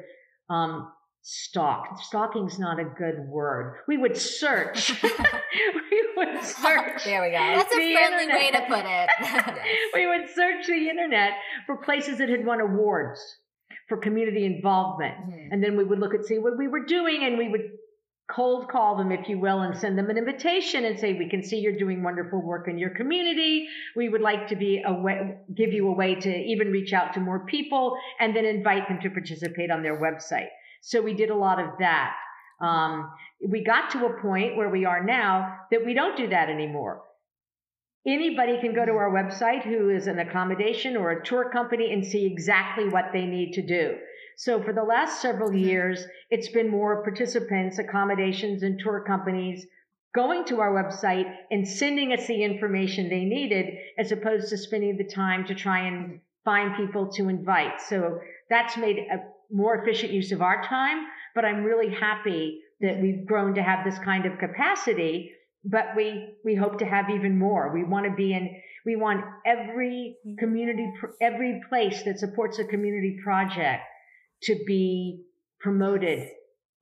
[SPEAKER 1] um, stalk. Stalking's not a good word. We would search. we would search.
[SPEAKER 3] There we go.
[SPEAKER 2] That's a friendly way to put it.
[SPEAKER 1] we would search the internet for places that had won awards for community involvement.
[SPEAKER 2] Mhm.
[SPEAKER 1] And then we would look at see what we were doing and we would cold call them, if you will, and send them an invitation and say, we can see you're doing wonderful work in your community. We would like to be a way, give you a way to even reach out to more people and then invite them to participate on their website. So we did a lot of that. Um, we got to a point where we are now that we don't do that anymore. Anybody can go to our website who is an accommodation or a tour company and see exactly what they need to do. So for the last several mm-hmm. years, it's been more participants, accommodations, and tour companies going to our website and sending us the information they needed as opposed to spending the time to try and find people to invite. So that's made a more efficient use of our time, but I'm really happy that we've grown to have this kind of capacity, but we we hope to have even more. We want to be in. We want every
[SPEAKER 2] Mm-hmm.
[SPEAKER 1] community, every place that supports a community project to be promoted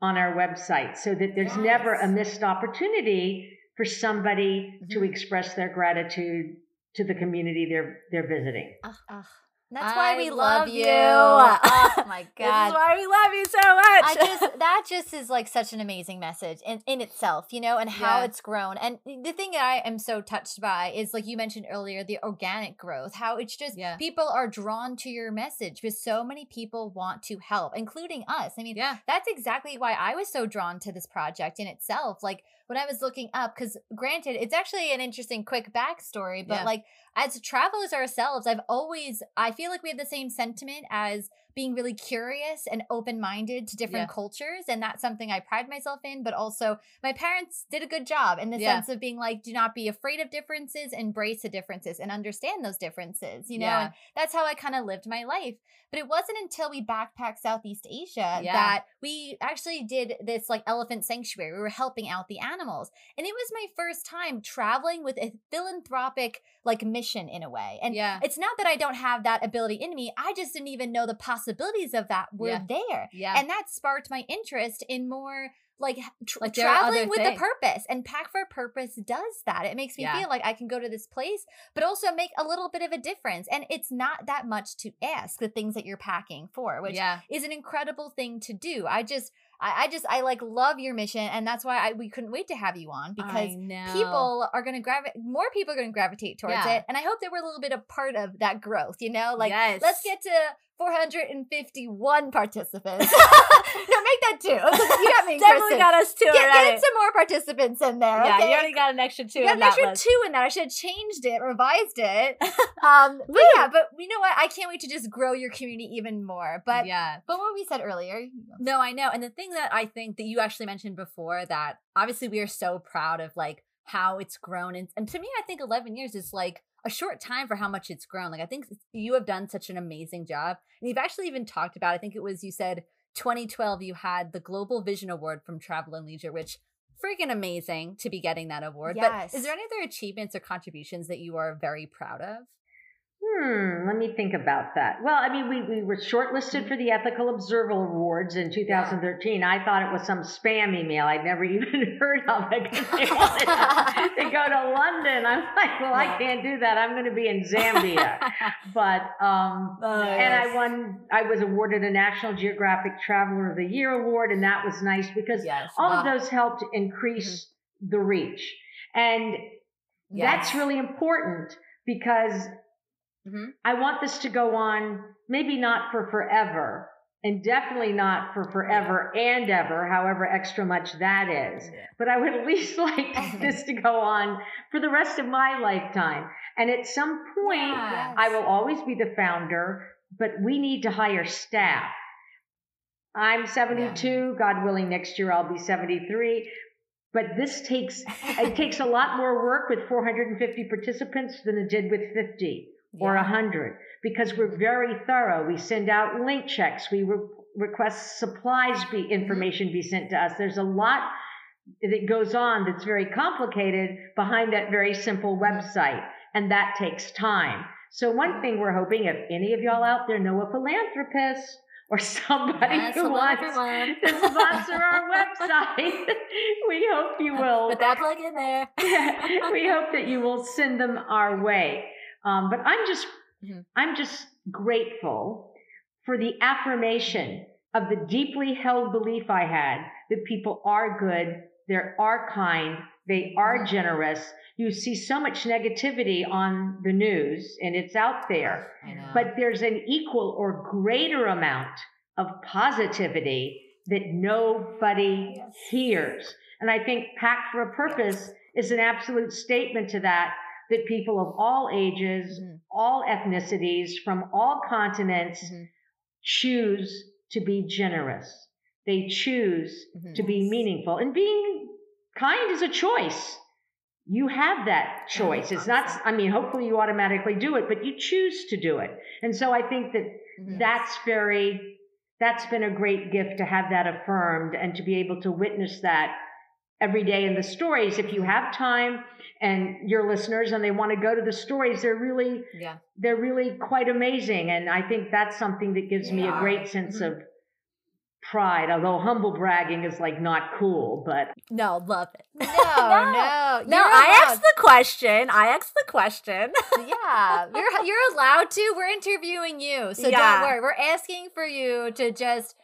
[SPEAKER 1] on our website, so that there's never a missed opportunity for somebody to
[SPEAKER 2] Mhm.
[SPEAKER 1] express their gratitude to the community they're they're visiting.
[SPEAKER 2] Ugh. That's why
[SPEAKER 3] I
[SPEAKER 2] we
[SPEAKER 3] love
[SPEAKER 2] love
[SPEAKER 3] you.
[SPEAKER 2] you. Oh my
[SPEAKER 3] This
[SPEAKER 2] god.
[SPEAKER 3] is why we love you so much.
[SPEAKER 2] I just that just is like such an amazing message in, in itself, you know, and how
[SPEAKER 3] Yeah.
[SPEAKER 2] it's grown. And the thing that I am so touched by is like you mentioned earlier, the organic growth, how it's just
[SPEAKER 3] Yeah.
[SPEAKER 2] people are drawn to your message because so many people want to help, including us. I mean,
[SPEAKER 3] yeah.
[SPEAKER 2] that's exactly why I was so drawn to this project in itself. Like when I was looking up, because granted, it's actually an interesting quick backstory, but
[SPEAKER 3] Yeah.
[SPEAKER 2] like as travelers ourselves, I've always, I feel like we have the same sentiment as being really curious and open minded to different
[SPEAKER 3] Yeah.
[SPEAKER 2] cultures. And that's something I pride myself in. But also, my parents did a good job in the
[SPEAKER 3] Yeah.
[SPEAKER 2] sense of being like, do not be afraid of differences, embrace the differences, and understand those differences, you know?
[SPEAKER 3] Yeah.
[SPEAKER 2] And that's how I kind of lived my life. But it wasn't until we backpacked Southeast Asia that we actually did this like elephant sanctuary. We were helping out the animals. And it was my first time traveling with a philanthropic like mission in a way. And
[SPEAKER 3] yeah.
[SPEAKER 2] it's not that I don't have that ability in me. I just didn't even know the possibilities of that were
[SPEAKER 3] Yeah.
[SPEAKER 2] there.
[SPEAKER 3] Yeah.
[SPEAKER 2] And that sparked my interest in more like, tr-
[SPEAKER 3] Like,
[SPEAKER 2] traveling with
[SPEAKER 3] things.
[SPEAKER 2] a purpose. And Pack for Purpose does that. It makes me
[SPEAKER 3] Yeah.
[SPEAKER 2] feel like I can go to this place, but also make a little bit of a difference. And it's not that much to ask the things that you're packing for, which
[SPEAKER 3] yeah.
[SPEAKER 2] is an incredible thing to do. I just, I, I just, I like love your mission, and that's why I we couldn't wait to have you on because people are going to gravitate more people are going to gravitate towards
[SPEAKER 3] Yeah.
[SPEAKER 2] it and i hope that we're a little bit a part of that growth you know like
[SPEAKER 3] Yes.
[SPEAKER 2] let's get to 451 participants no make that two. you got me
[SPEAKER 3] Definitely got us two
[SPEAKER 2] get,
[SPEAKER 3] already.
[SPEAKER 2] get some more participants in there
[SPEAKER 3] yeah,
[SPEAKER 2] okay?
[SPEAKER 3] you already got an extra two
[SPEAKER 2] You got
[SPEAKER 3] in
[SPEAKER 2] an extra
[SPEAKER 3] list.
[SPEAKER 2] two in that. I should have changed it, revised it. Um, but yeah, but you know what? I can't wait to just grow your community even more. But
[SPEAKER 3] yeah.
[SPEAKER 2] but what we said earlier,
[SPEAKER 3] No, I know. And the thing that I think that you actually mentioned before that obviously we are so proud of like how it's grown. And, and to me, I think 11 years is like a short time for how much it's grown. Like, I think you have done such an amazing job. And you've actually even talked about, I think it was you said 2012, you had the Global Vision Award from Travel and Leisure, which freaking amazing to be getting that award. But
[SPEAKER 2] Yes.
[SPEAKER 3] is there any other achievements or contributions that you are very proud of?
[SPEAKER 1] Hmm, let me think about that. Well, I mean, we, we were shortlisted for the Ethical Observer Awards in 2013. I thought it was some spam email I'd never even heard of wanted to go to London. I'm like, well, I can't do that. I'm going to be in Zambia. But, um,
[SPEAKER 3] Oh,
[SPEAKER 1] and I won, I was awarded a National Geographic Traveler of the Year award, and that was nice because
[SPEAKER 3] yes.
[SPEAKER 1] all
[SPEAKER 3] wow.
[SPEAKER 1] of those helped increase the reach. And that's really important because
[SPEAKER 3] Mhm.
[SPEAKER 1] I want this to go on, maybe not for forever, and definitely not for forever and ever, however extra much that is. But I would at least like this to go on for the rest of my lifetime. And at some point,
[SPEAKER 3] Yeah.
[SPEAKER 1] I will always be the founder, but we need to hire staff. I'm 72. God willing, next year I'll be 73. But this takes it takes a lot more work with 450 participants than it did with 50 or
[SPEAKER 3] Yeah.
[SPEAKER 1] 100 because we're very thorough. We send out link checks. We re- request supplies be mm-hmm. information be sent to us. There's a lot that goes on that's very complicated behind that very simple mm-hmm. website, and that takes time. So one thing we're hoping, if any of y'all out there know a philanthropist or somebody
[SPEAKER 3] Yes,
[SPEAKER 1] who wants to sponsor our website, we hope you will.
[SPEAKER 3] Put that plug in there.
[SPEAKER 1] we hope that you will send them our way. Um, but I'm just,
[SPEAKER 3] Mhm.
[SPEAKER 1] I'm just grateful for the affirmation of the deeply held belief I had that people are good, they are kind, they are
[SPEAKER 3] Mhm.
[SPEAKER 1] generous. You see so much negativity on the news, and it's out there. But there's an equal or greater amount of positivity that nobody
[SPEAKER 2] Yes.
[SPEAKER 1] hears. And I think Pack for a Purpose is an absolute statement to that, that people of all ages,
[SPEAKER 3] Mhm.
[SPEAKER 1] all ethnicities, from all continents
[SPEAKER 3] Mhm.
[SPEAKER 1] choose to be generous. They choose
[SPEAKER 3] Mhm.
[SPEAKER 1] to be meaningful. And being kind is a choice. You have that choice. It's not, I mean, hopefully you automatically do it, but you choose to do it. And so I think that
[SPEAKER 3] Mhm.
[SPEAKER 1] that's very that's been a great gift to have that affirmed and to be able to witness that every day in the stories. If you have time and your listeners and they want to go to the stories, they're really,
[SPEAKER 3] Yeah.
[SPEAKER 1] they're really quite amazing. And I think that's something that gives me a great sense
[SPEAKER 3] Mhm.
[SPEAKER 1] of pride, although humble bragging is like not cool, but
[SPEAKER 3] No, love it.
[SPEAKER 2] No, no,
[SPEAKER 3] No,
[SPEAKER 2] you're
[SPEAKER 3] I
[SPEAKER 2] allowed-
[SPEAKER 3] asked the question. I asked the question.
[SPEAKER 2] yeah, you're you're allowed to. We're interviewing you, so
[SPEAKER 3] Yeah.
[SPEAKER 2] don't worry. We're asking for you to just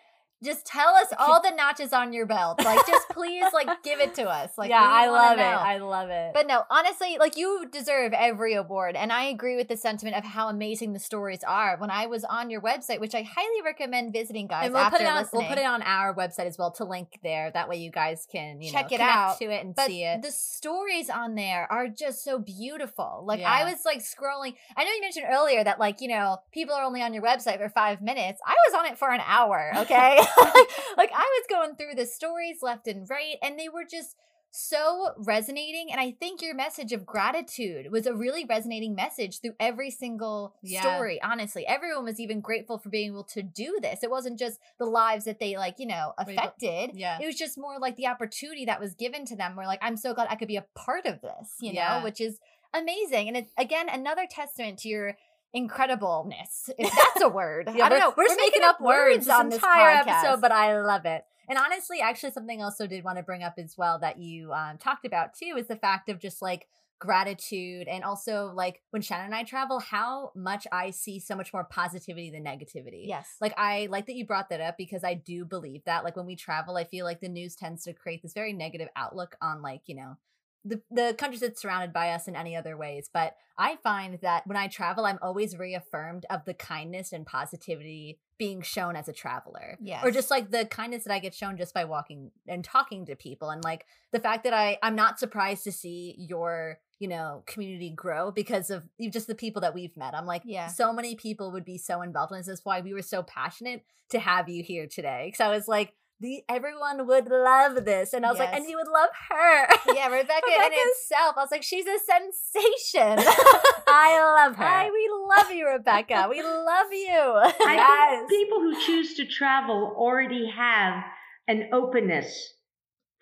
[SPEAKER 2] just tell us all the notches on your belt. Like, just please, like, give it to us. Like,
[SPEAKER 3] yeah, I love it. I love it.
[SPEAKER 2] But no, honestly, like you deserve every award. And I agree with the sentiment of how amazing the stories are. When I was on your website, which I highly recommend visiting, guys,
[SPEAKER 3] and we'll
[SPEAKER 2] after
[SPEAKER 3] put it on.
[SPEAKER 2] listening.
[SPEAKER 3] We'll put it on our website as well to link there. That way, you guys can you
[SPEAKER 2] Check
[SPEAKER 3] know,
[SPEAKER 2] it out.
[SPEAKER 3] to it and
[SPEAKER 2] But
[SPEAKER 3] see it.
[SPEAKER 2] the stories on there are just so beautiful. Like I was like scrolling. I know you mentioned earlier that like you know people are only on your website for five minutes. I was on it for an hour. Okay, like I was going through the stories left and right, and they were just so resonating. And I think your message of gratitude was a really resonating message through every single
[SPEAKER 3] Yeah.
[SPEAKER 2] story. Honestly, everyone was even grateful for being able to do this. It wasn't just the lives that they like you know affected
[SPEAKER 3] yeah.
[SPEAKER 2] it was just more like the opportunity that was given to them. We're like, I'm so glad I could be a part of this, you
[SPEAKER 3] Yeah.
[SPEAKER 2] know, which is amazing. And it's again another testament to your incredibleness, if that's a word.
[SPEAKER 3] Yeah,
[SPEAKER 2] I don't
[SPEAKER 3] we're,
[SPEAKER 2] know.
[SPEAKER 3] We're, just making up words
[SPEAKER 2] on
[SPEAKER 3] this
[SPEAKER 2] this
[SPEAKER 3] entire
[SPEAKER 2] podcast.
[SPEAKER 3] episode, but I love it. And honestly, actually, something else I did want to bring up as well that you um, talked about too is the fact of just like gratitude and also like when Shannon and I travel, how much I see so much more positivity than negativity.
[SPEAKER 2] yes,
[SPEAKER 3] Like I like that you brought that up because I do believe that like when we travel, I feel like the news tends to create this very negative outlook on like, you know, the the countries that's surrounded by us in any other ways. But I find that when I travel, I'm always reaffirmed of the kindness and positivity being shown as a traveler.
[SPEAKER 2] yes,
[SPEAKER 3] Or just like the kindness that I get shown just by walking and talking to people. And like the fact that I, I'm not surprised to see your, you know, community grow because of you- just the people that we've met. I'm like,
[SPEAKER 2] Yeah.
[SPEAKER 3] so many people would be so involved in this. That's why we were so passionate to have you here today. Because I was like, the everyone would love this. And I was like, and you would love her.
[SPEAKER 2] yeah, Rebecca in
[SPEAKER 3] Rebecca's-
[SPEAKER 2] itself, I was like, she's a sensation.
[SPEAKER 3] I love her.
[SPEAKER 2] Hi, we love you, Rebecca. We love you.
[SPEAKER 1] I
[SPEAKER 3] Yes.
[SPEAKER 1] think people who choose to travel already have an openness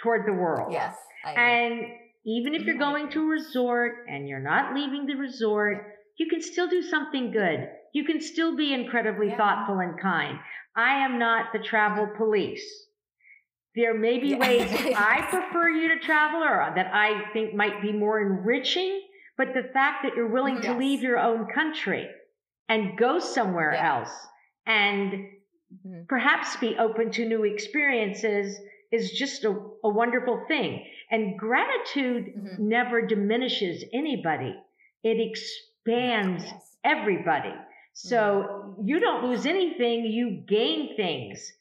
[SPEAKER 1] toward the world.
[SPEAKER 3] yes. I.
[SPEAKER 1] And even if you're going to a resort and you're not leaving the resort, you can still do something good. You can still be incredibly
[SPEAKER 3] Yeah.
[SPEAKER 1] thoughtful and kind. I am not the travel police. There may be
[SPEAKER 3] Yeah.
[SPEAKER 1] ways I prefer you to travel or that I think might be more enriching, but the fact that you're willing to leave your own country and go somewhere
[SPEAKER 3] Yeah.
[SPEAKER 1] else and
[SPEAKER 3] Mhm.
[SPEAKER 1] perhaps be open to new experiences is just a, a wonderful thing. And gratitude
[SPEAKER 3] Mhm.
[SPEAKER 1] never diminishes anybody, it expands
[SPEAKER 2] Yes.
[SPEAKER 1] everybody. So you don't lose anything, you gain things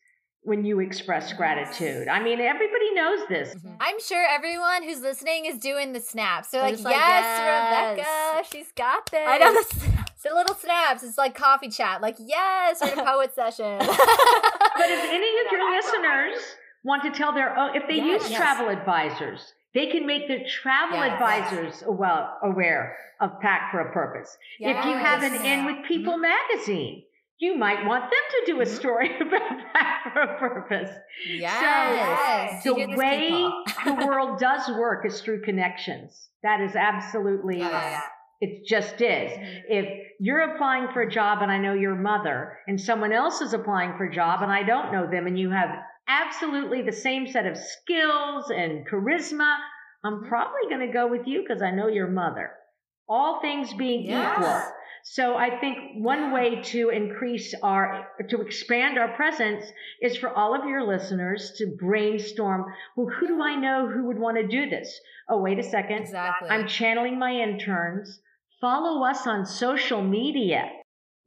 [SPEAKER 1] when you express gratitude. I mean, everybody knows this.
[SPEAKER 3] Mhm.
[SPEAKER 2] I'm sure everyone who's listening is doing the snaps. They're
[SPEAKER 3] They're
[SPEAKER 2] like,
[SPEAKER 3] just like,
[SPEAKER 2] yes,
[SPEAKER 3] yes."
[SPEAKER 2] Rebecca, she's got this.
[SPEAKER 3] I know this.
[SPEAKER 2] So little snaps. It's like coffee chat. Like, yes, we're in a poet session.
[SPEAKER 1] But if any of your listeners want to tell their own, if they
[SPEAKER 3] Yes.
[SPEAKER 1] use travel advisors, they can make their travel
[SPEAKER 3] Yes.
[SPEAKER 1] advisors well aware of Pack for a Purpose. If you have an
[SPEAKER 2] Yes.
[SPEAKER 1] In with People magazine, you might want them to do a
[SPEAKER 3] Mhm.
[SPEAKER 1] story about Pack for a Purpose.
[SPEAKER 3] Yes.
[SPEAKER 2] So,
[SPEAKER 1] The way the world does work is through connections. That is absolutely,
[SPEAKER 3] Yes.
[SPEAKER 1] it just is. If you're applying for a job and I know your mother, and someone else is applying for a job and I don't know them, and you have absolutely the same set of skills and charisma, I'm mm-hmm. probably going to go with you because I know your mother. All things being
[SPEAKER 3] Yes.
[SPEAKER 1] equal. So I think one way to increase our, to expand our presence is for all of your listeners to brainstorm, well, who do I know who would want to do this? Oh, wait a second.
[SPEAKER 3] Exactly.
[SPEAKER 1] I'm channeling my interns. Follow us on social media.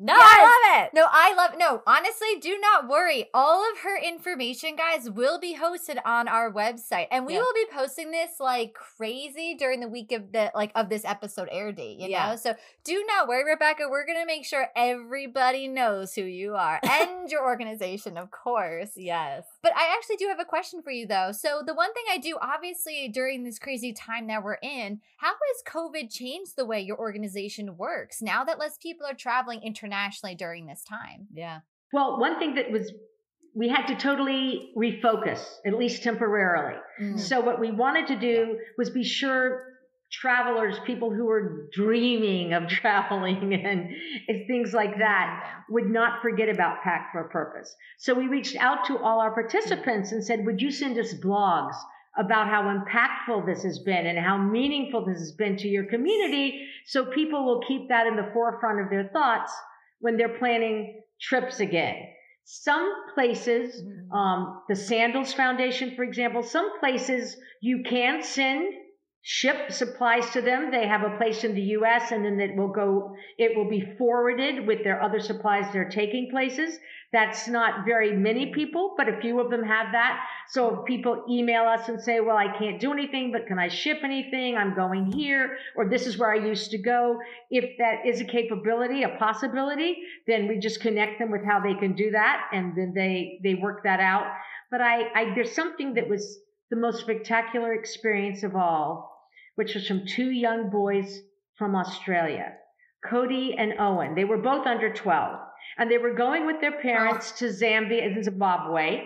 [SPEAKER 3] No,
[SPEAKER 2] Yes.
[SPEAKER 3] I love it.
[SPEAKER 2] No, I love no, honestly, do not worry. All of her information, guys, will be hosted on our website. And we
[SPEAKER 3] Yeah.
[SPEAKER 2] will be posting this like crazy during the week of the like of this episode air date, you
[SPEAKER 3] Yeah.
[SPEAKER 2] know? So do not worry, Rebecca. We're gonna make sure everybody knows who you are and your organization, of course.
[SPEAKER 3] Yes.
[SPEAKER 2] But I actually do have a question for you though. So the one thing I do obviously during this crazy time that we're in, how has COVID changed the way your organization works now that less people are traveling internationally during this time?
[SPEAKER 3] Yeah.
[SPEAKER 1] Well, one thing that was we had to totally refocus, at least temporarily. Mm. So what we wanted to do was be sure travelers, people who are dreaming of traveling and, and things like that, would not forget about Pack for a Purpose. So we reached out to all our participants and said, would you send us blogs about how impactful this has been and how meaningful this has been to your community so people will keep that in the forefront of their thoughts when they're planning trips again. Some places, mm-hmm. um, the Sandals Foundation, for example, some places you can send ship supplies to them. They have a place in the U.S. and then it will go, it will be forwarded with their other supplies they're taking places. That's not very many people, but a few of them have that. So if people email us and say, well, I can't do anything, but can I ship anything? I'm going here, or this is where I used to go. If that is a capability, a possibility, then we just connect them with how they can do that. And then they, they work that out. But I, I there's something that was the most spectacular experience of all, which was from two young boys from Australia, Cody and Owen. They were both under 12 and they were going with their parents to Zambia and Zimbabwe.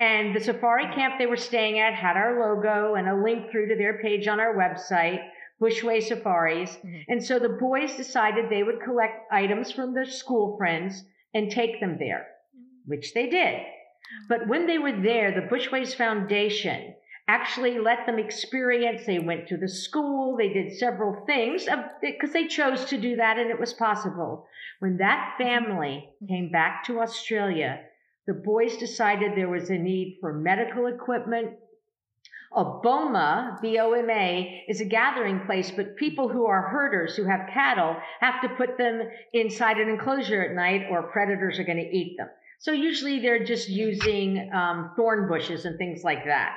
[SPEAKER 1] And the safari camp they were staying at had our logo and a link through to their page on our website, Bushway Safaris. Mm-hmm. And so the boys decided they would collect items from their school friends and take them there, which they did. But when they were there, the Bushways Foundation actually let them experience. They went to the school, they did several things because they chose to do that and it was possible. When that family came back to Australia, the boys decided there was a need for medical equipment. A boma, B-O-M-A, is a gathering place, but people who are herders, who have cattle, have to put them inside an enclosure at night or predators are going to eat them. So usually they're just using um, thorn bushes and things like that.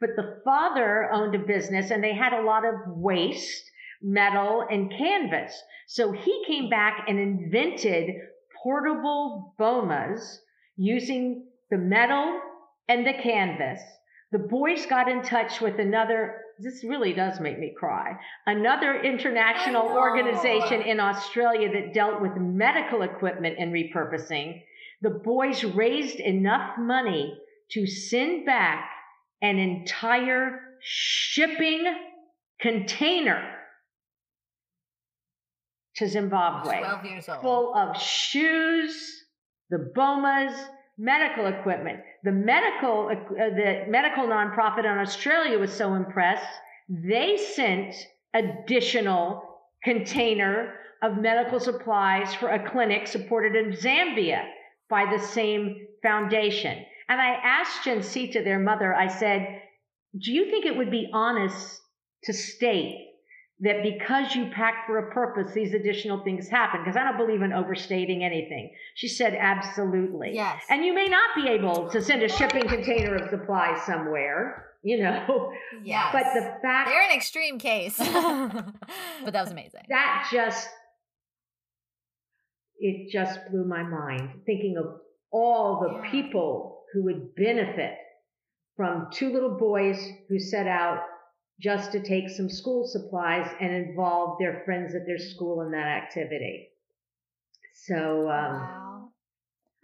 [SPEAKER 1] But the father owned a business and they had a lot of waste metal, and canvas. So he came back and invented portable bomas using the metal and the canvas. The boys got in touch with another, this really does make me cry, another international organization in Australia that dealt with medical equipment and repurposing. The boys raised enough money to send back an entire shipping container to Zimbabwe.
[SPEAKER 3] 12 years old.
[SPEAKER 1] Full of shoes, the bomas, medical equipment. The medical, uh, the medical nonprofit in Australia was so impressed, they sent additional container of medical supplies for a clinic supported in Zambia by the same foundation. And I asked Jancita, their mother, I said, do you think it would be honest to state that because you packed for a purpose, these additional things happen. Because I don't believe in overstating anything. She said, absolutely.
[SPEAKER 2] Yes.
[SPEAKER 1] And you may not be able to send a shipping container of supplies somewhere, you know.
[SPEAKER 2] Yeah.
[SPEAKER 1] But the fact
[SPEAKER 2] they're an extreme case. but that was amazing.
[SPEAKER 1] That just it just blew my mind thinking of all the yeah. people who would benefit from two little boys who set out just to take some school supplies and involve their friends at their school in that activity. So um, wow.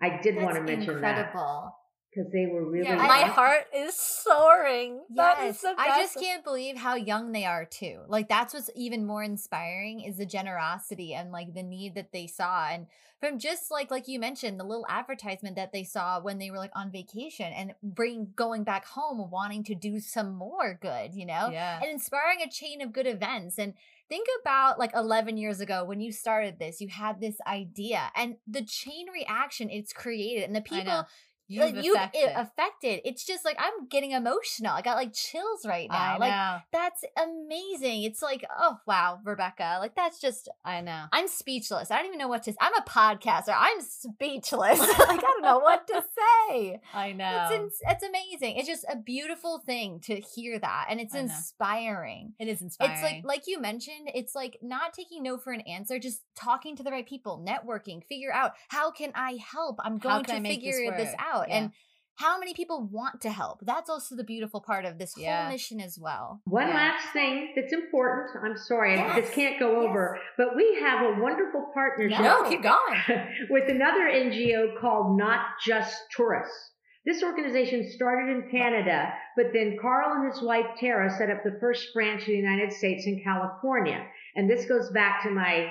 [SPEAKER 1] I did
[SPEAKER 2] That's
[SPEAKER 1] want to mention
[SPEAKER 2] incredible.
[SPEAKER 1] that because they were really.
[SPEAKER 3] Yeah, my heart is soaring.
[SPEAKER 2] Yes, I just can't believe how young they are too. Like that's what's even more inspiring is the generosity and like the need that they saw, and from just like like you mentioned the little advertisement that they saw when they were like on vacation and bring going back home wanting to do some more good, you know,
[SPEAKER 3] yeah.
[SPEAKER 2] and inspiring a chain of good events and. Think about like 11 years ago when you started this, you had this idea and the chain reaction it's created and the people
[SPEAKER 3] you you affected.
[SPEAKER 2] affected. It's just like I'm getting emotional. I got like chills right now.
[SPEAKER 3] I
[SPEAKER 2] like
[SPEAKER 3] know.
[SPEAKER 2] that's amazing. It's like, oh wow, Rebecca. Like that's just
[SPEAKER 3] I know.
[SPEAKER 2] I'm speechless. I don't even know what to I'm a podcaster. I'm speechless. like I don't know what to say.
[SPEAKER 3] I know.
[SPEAKER 2] It's it's amazing. It's just a beautiful thing to hear that and it's inspiring.
[SPEAKER 3] It is inspiring.
[SPEAKER 2] It's like like you mentioned, it's like not taking no for an answer, just talking to the right people, networking, figure out how can I help? I'm going to figure this, this out out. Yeah. And how many people want to help? That's also the beautiful part of this
[SPEAKER 3] yeah.
[SPEAKER 2] whole mission as well.
[SPEAKER 1] One yeah. last thing that's important. I'm sorry, yes. I just can't go over, but we have a wonderful partnership.
[SPEAKER 2] No, keep going.
[SPEAKER 1] with another NGO called Not Just Tourists. This organization started in Canada, but then Carl and his wife Tara set up the first branch in the United States in California. And this goes back to my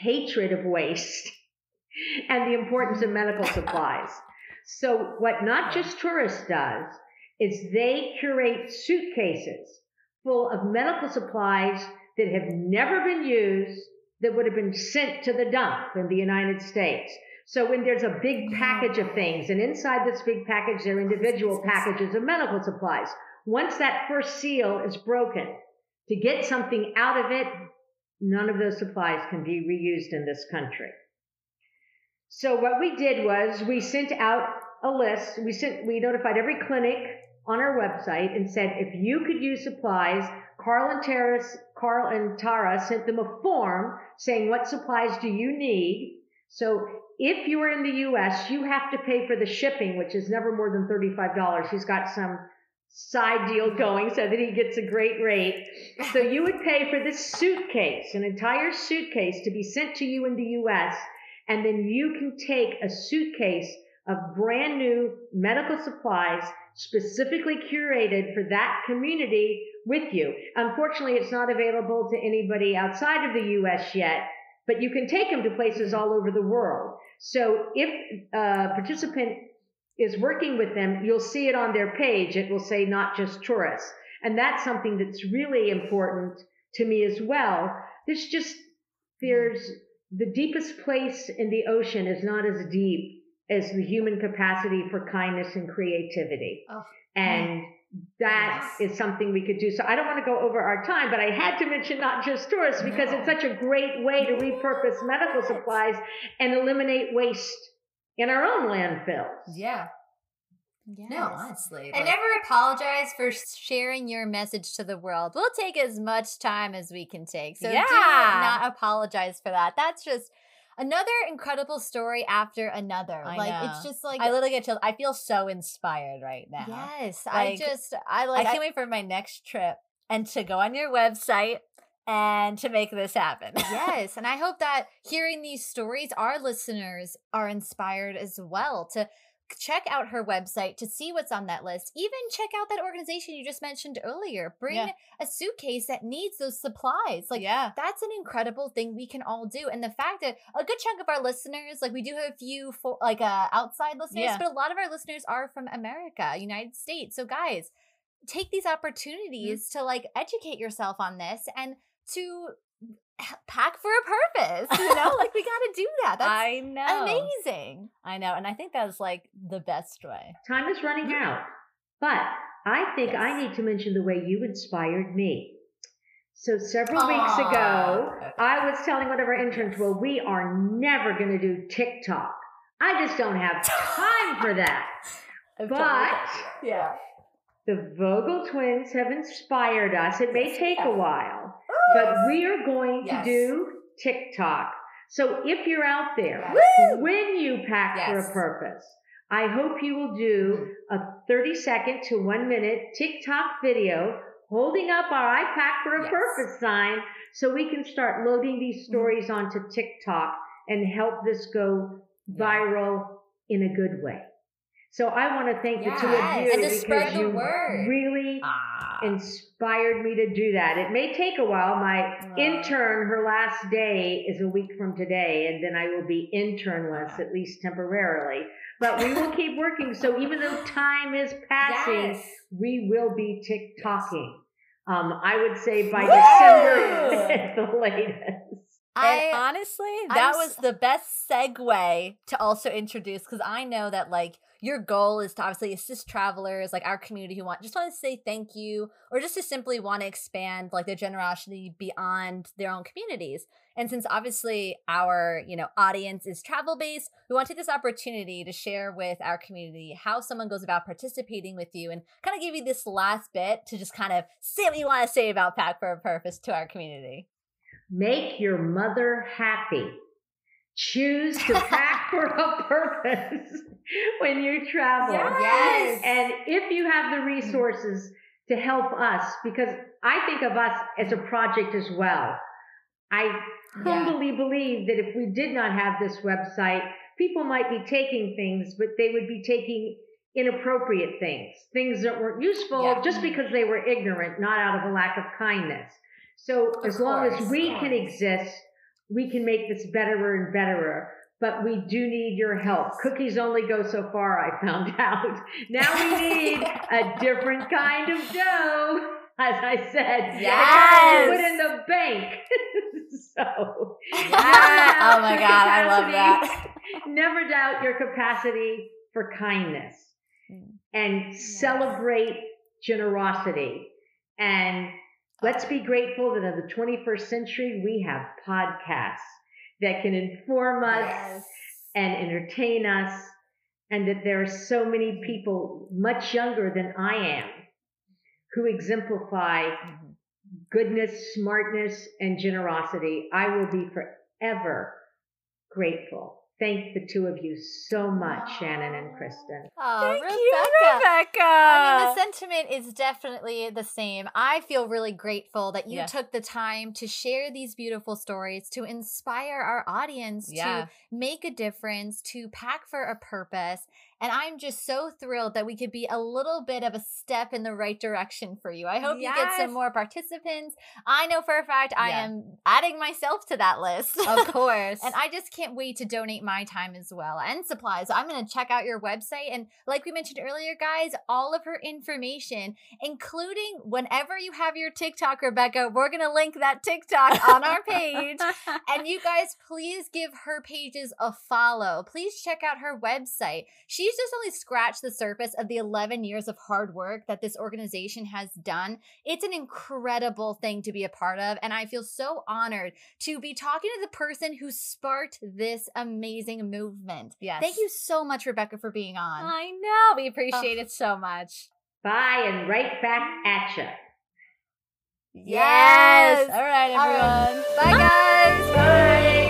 [SPEAKER 1] hatred of waste and the importance of medical supplies. So what Not Just Tourists does is they curate suitcases full of medical supplies that have never been used that would have been sent to the dump in the United States. So when there's a big package of things and inside this big package there are individual packages of medical supplies. Once that first seal is broken, to get something out of it, none of those supplies can be reused in this country. So what we did was we sent out a list. We sent, we notified every clinic on our website and said, if you could use supplies, Carl and Tara, Carl and Tara sent them a form saying what supplies do you need. So if you are in the U.S., you have to pay for the shipping, which is never more than $35. He's got some side deal going so that he gets a great rate. So you would pay for this suitcase, an entire suitcase to be sent to you in the U.S. And then you can take a suitcase of brand new medical supplies specifically curated for that community with you. Unfortunately, it's not available to anybody outside of the US yet, but you can take them to places all over the world. So if a participant is working with them, you'll see it on their page. It will say not just tourists. And that's something that's really important to me as well. There's just, there's the deepest place in the ocean is not as deep as the human capacity for kindness and creativity. Oh. And that yes. is something we could do. So I don't want to go over our time, but I had to mention not just tourists because no. it's such a great way to repurpose medical supplies and eliminate waste in our own landfills.
[SPEAKER 3] Yeah. Yes. No, honestly.
[SPEAKER 2] And like, never apologize for sharing your message to the world. We'll take as much time as we can take. So yeah. do not apologize for that. That's just another incredible story after another. I like know. it's just like
[SPEAKER 3] I literally get chills. I feel so inspired right now.
[SPEAKER 2] Yes, like, I just I like.
[SPEAKER 3] I can't I, wait for my next trip and to go on your website and to make this happen.
[SPEAKER 2] yes, and I hope that hearing these stories, our listeners are inspired as well to check out her website to see what's on that list. Even check out that organization you just mentioned earlier. Bring yeah. a suitcase that needs those supplies. Like, yeah, that's an incredible thing we can all do. And the fact that a good chunk of our listeners, like, we do have a few for like uh, outside listeners, yeah. but a lot of our listeners are from America, United States. So, guys, take these mm-hmm. opportunities mm-hmm. to like educate yourself on this and to pack for a purpose you know? Like we got to do that. That's i know. amazing.
[SPEAKER 3] I know and i think that's like the best way.
[SPEAKER 1] Time is running out but i think yes. i need to mention the way you inspired me. So several Aww. weeks ago i was telling one of our interns well we are never going to do tiktok. I just don't have time for that. But yeah. the Vogel twins have inspired us. It may take a while, but we are going yes. to do TikTok. So if you're out there, yes. when you pack yes. for a purpose, I hope you will do a 30 second to one minute TikTok video holding up our I pack for a purpose sign so we can start loading these mm-hmm. stories onto TikTok and help this go viral in a good way. So I want to thank yes. the two of you because you word. really ah. inspired me to do that. It may take a while. My intern, her last day is a week from today, and then I will be internless, at least temporarily. But we will keep working. So even though time is passing, yes. we will be TikToking. Um, I would say by December at the latest.
[SPEAKER 3] I and honestly, that I'm, was the best segue to also introduce because I know that like your goal is to obviously assist travelers like our community who want just want to say thank you or just to simply want to expand like their generosity beyond their own communities. And since obviously our you know audience is travel based we want to take this opportunity to share with our community how someone goes about participating with you and kind of give you this last bit to just kind of say what you want to say about pack for a purpose to our community.
[SPEAKER 1] Make your mother happy choose to pack for a purpose when you travel.
[SPEAKER 2] Yes.
[SPEAKER 1] And if you have the resources to help us, because I think of us as a project as well. I humbly yeah. believe that if we did not have this website, people might be taking things, but they would be taking inappropriate things, things that weren't useful
[SPEAKER 2] Yeah.
[SPEAKER 1] just because they were ignorant, not out of a lack of kindness. So as long as we
[SPEAKER 2] of
[SPEAKER 1] can exist, we can make this betterer and betterer. But we do need your help. Cookies only go so far, I found out. Now we need a different kind of dough. As I said, you put in the bank. so,
[SPEAKER 2] Yeah.
[SPEAKER 3] Oh my God, I love that.
[SPEAKER 1] Never doubt your capacity for kindness
[SPEAKER 2] Mm.
[SPEAKER 1] and celebrate generosity. And let's be grateful that in the 21st century, we have podcasts that can inform us
[SPEAKER 2] Yes.
[SPEAKER 1] and entertain us, and that there are so many people much younger than I am who exemplify
[SPEAKER 2] Mm-hmm.
[SPEAKER 1] goodness, smartness, and generosity. I will be forever grateful. Thank the two of you so much, Shannon and Kristen.
[SPEAKER 2] Oh,
[SPEAKER 3] Thank
[SPEAKER 2] Rebecca.
[SPEAKER 3] you, Rebecca.
[SPEAKER 2] I mean, the sentiment is definitely the same. I feel really grateful that you
[SPEAKER 3] Yeah.
[SPEAKER 2] took the time to share these beautiful stories, to inspire our audience
[SPEAKER 3] Yeah.
[SPEAKER 2] to make a difference, to pack for a purpose. And I'm just so thrilled that we could be a little bit of a step in the right direction for you. I hope you get some more participants. I know for a fact I am adding myself to that list.
[SPEAKER 3] of course.
[SPEAKER 2] And I just can't wait to donate my time as well and supplies. I'm going to check out your website. And like we mentioned earlier, guys, all of her information, including whenever you have your TikTok, Rebecca, we're going to link that TikTok on our page. And you guys, please give her pages a follow. Please check out her website. She's just only scratched the surface of the 11 years of hard work that this organization has done. It's an incredible thing to be a part of. And I feel so honored to be talking to the person who sparked this amazing movement.
[SPEAKER 3] yes.
[SPEAKER 2] Thank you so much, Rebecca, for being on.
[SPEAKER 3] I know. We appreciate it so much.
[SPEAKER 1] Bye and right back at you.
[SPEAKER 3] Yes.
[SPEAKER 2] Yes.
[SPEAKER 3] All right,
[SPEAKER 2] All right.
[SPEAKER 3] everyone.
[SPEAKER 2] Bye, guys.
[SPEAKER 1] Bye.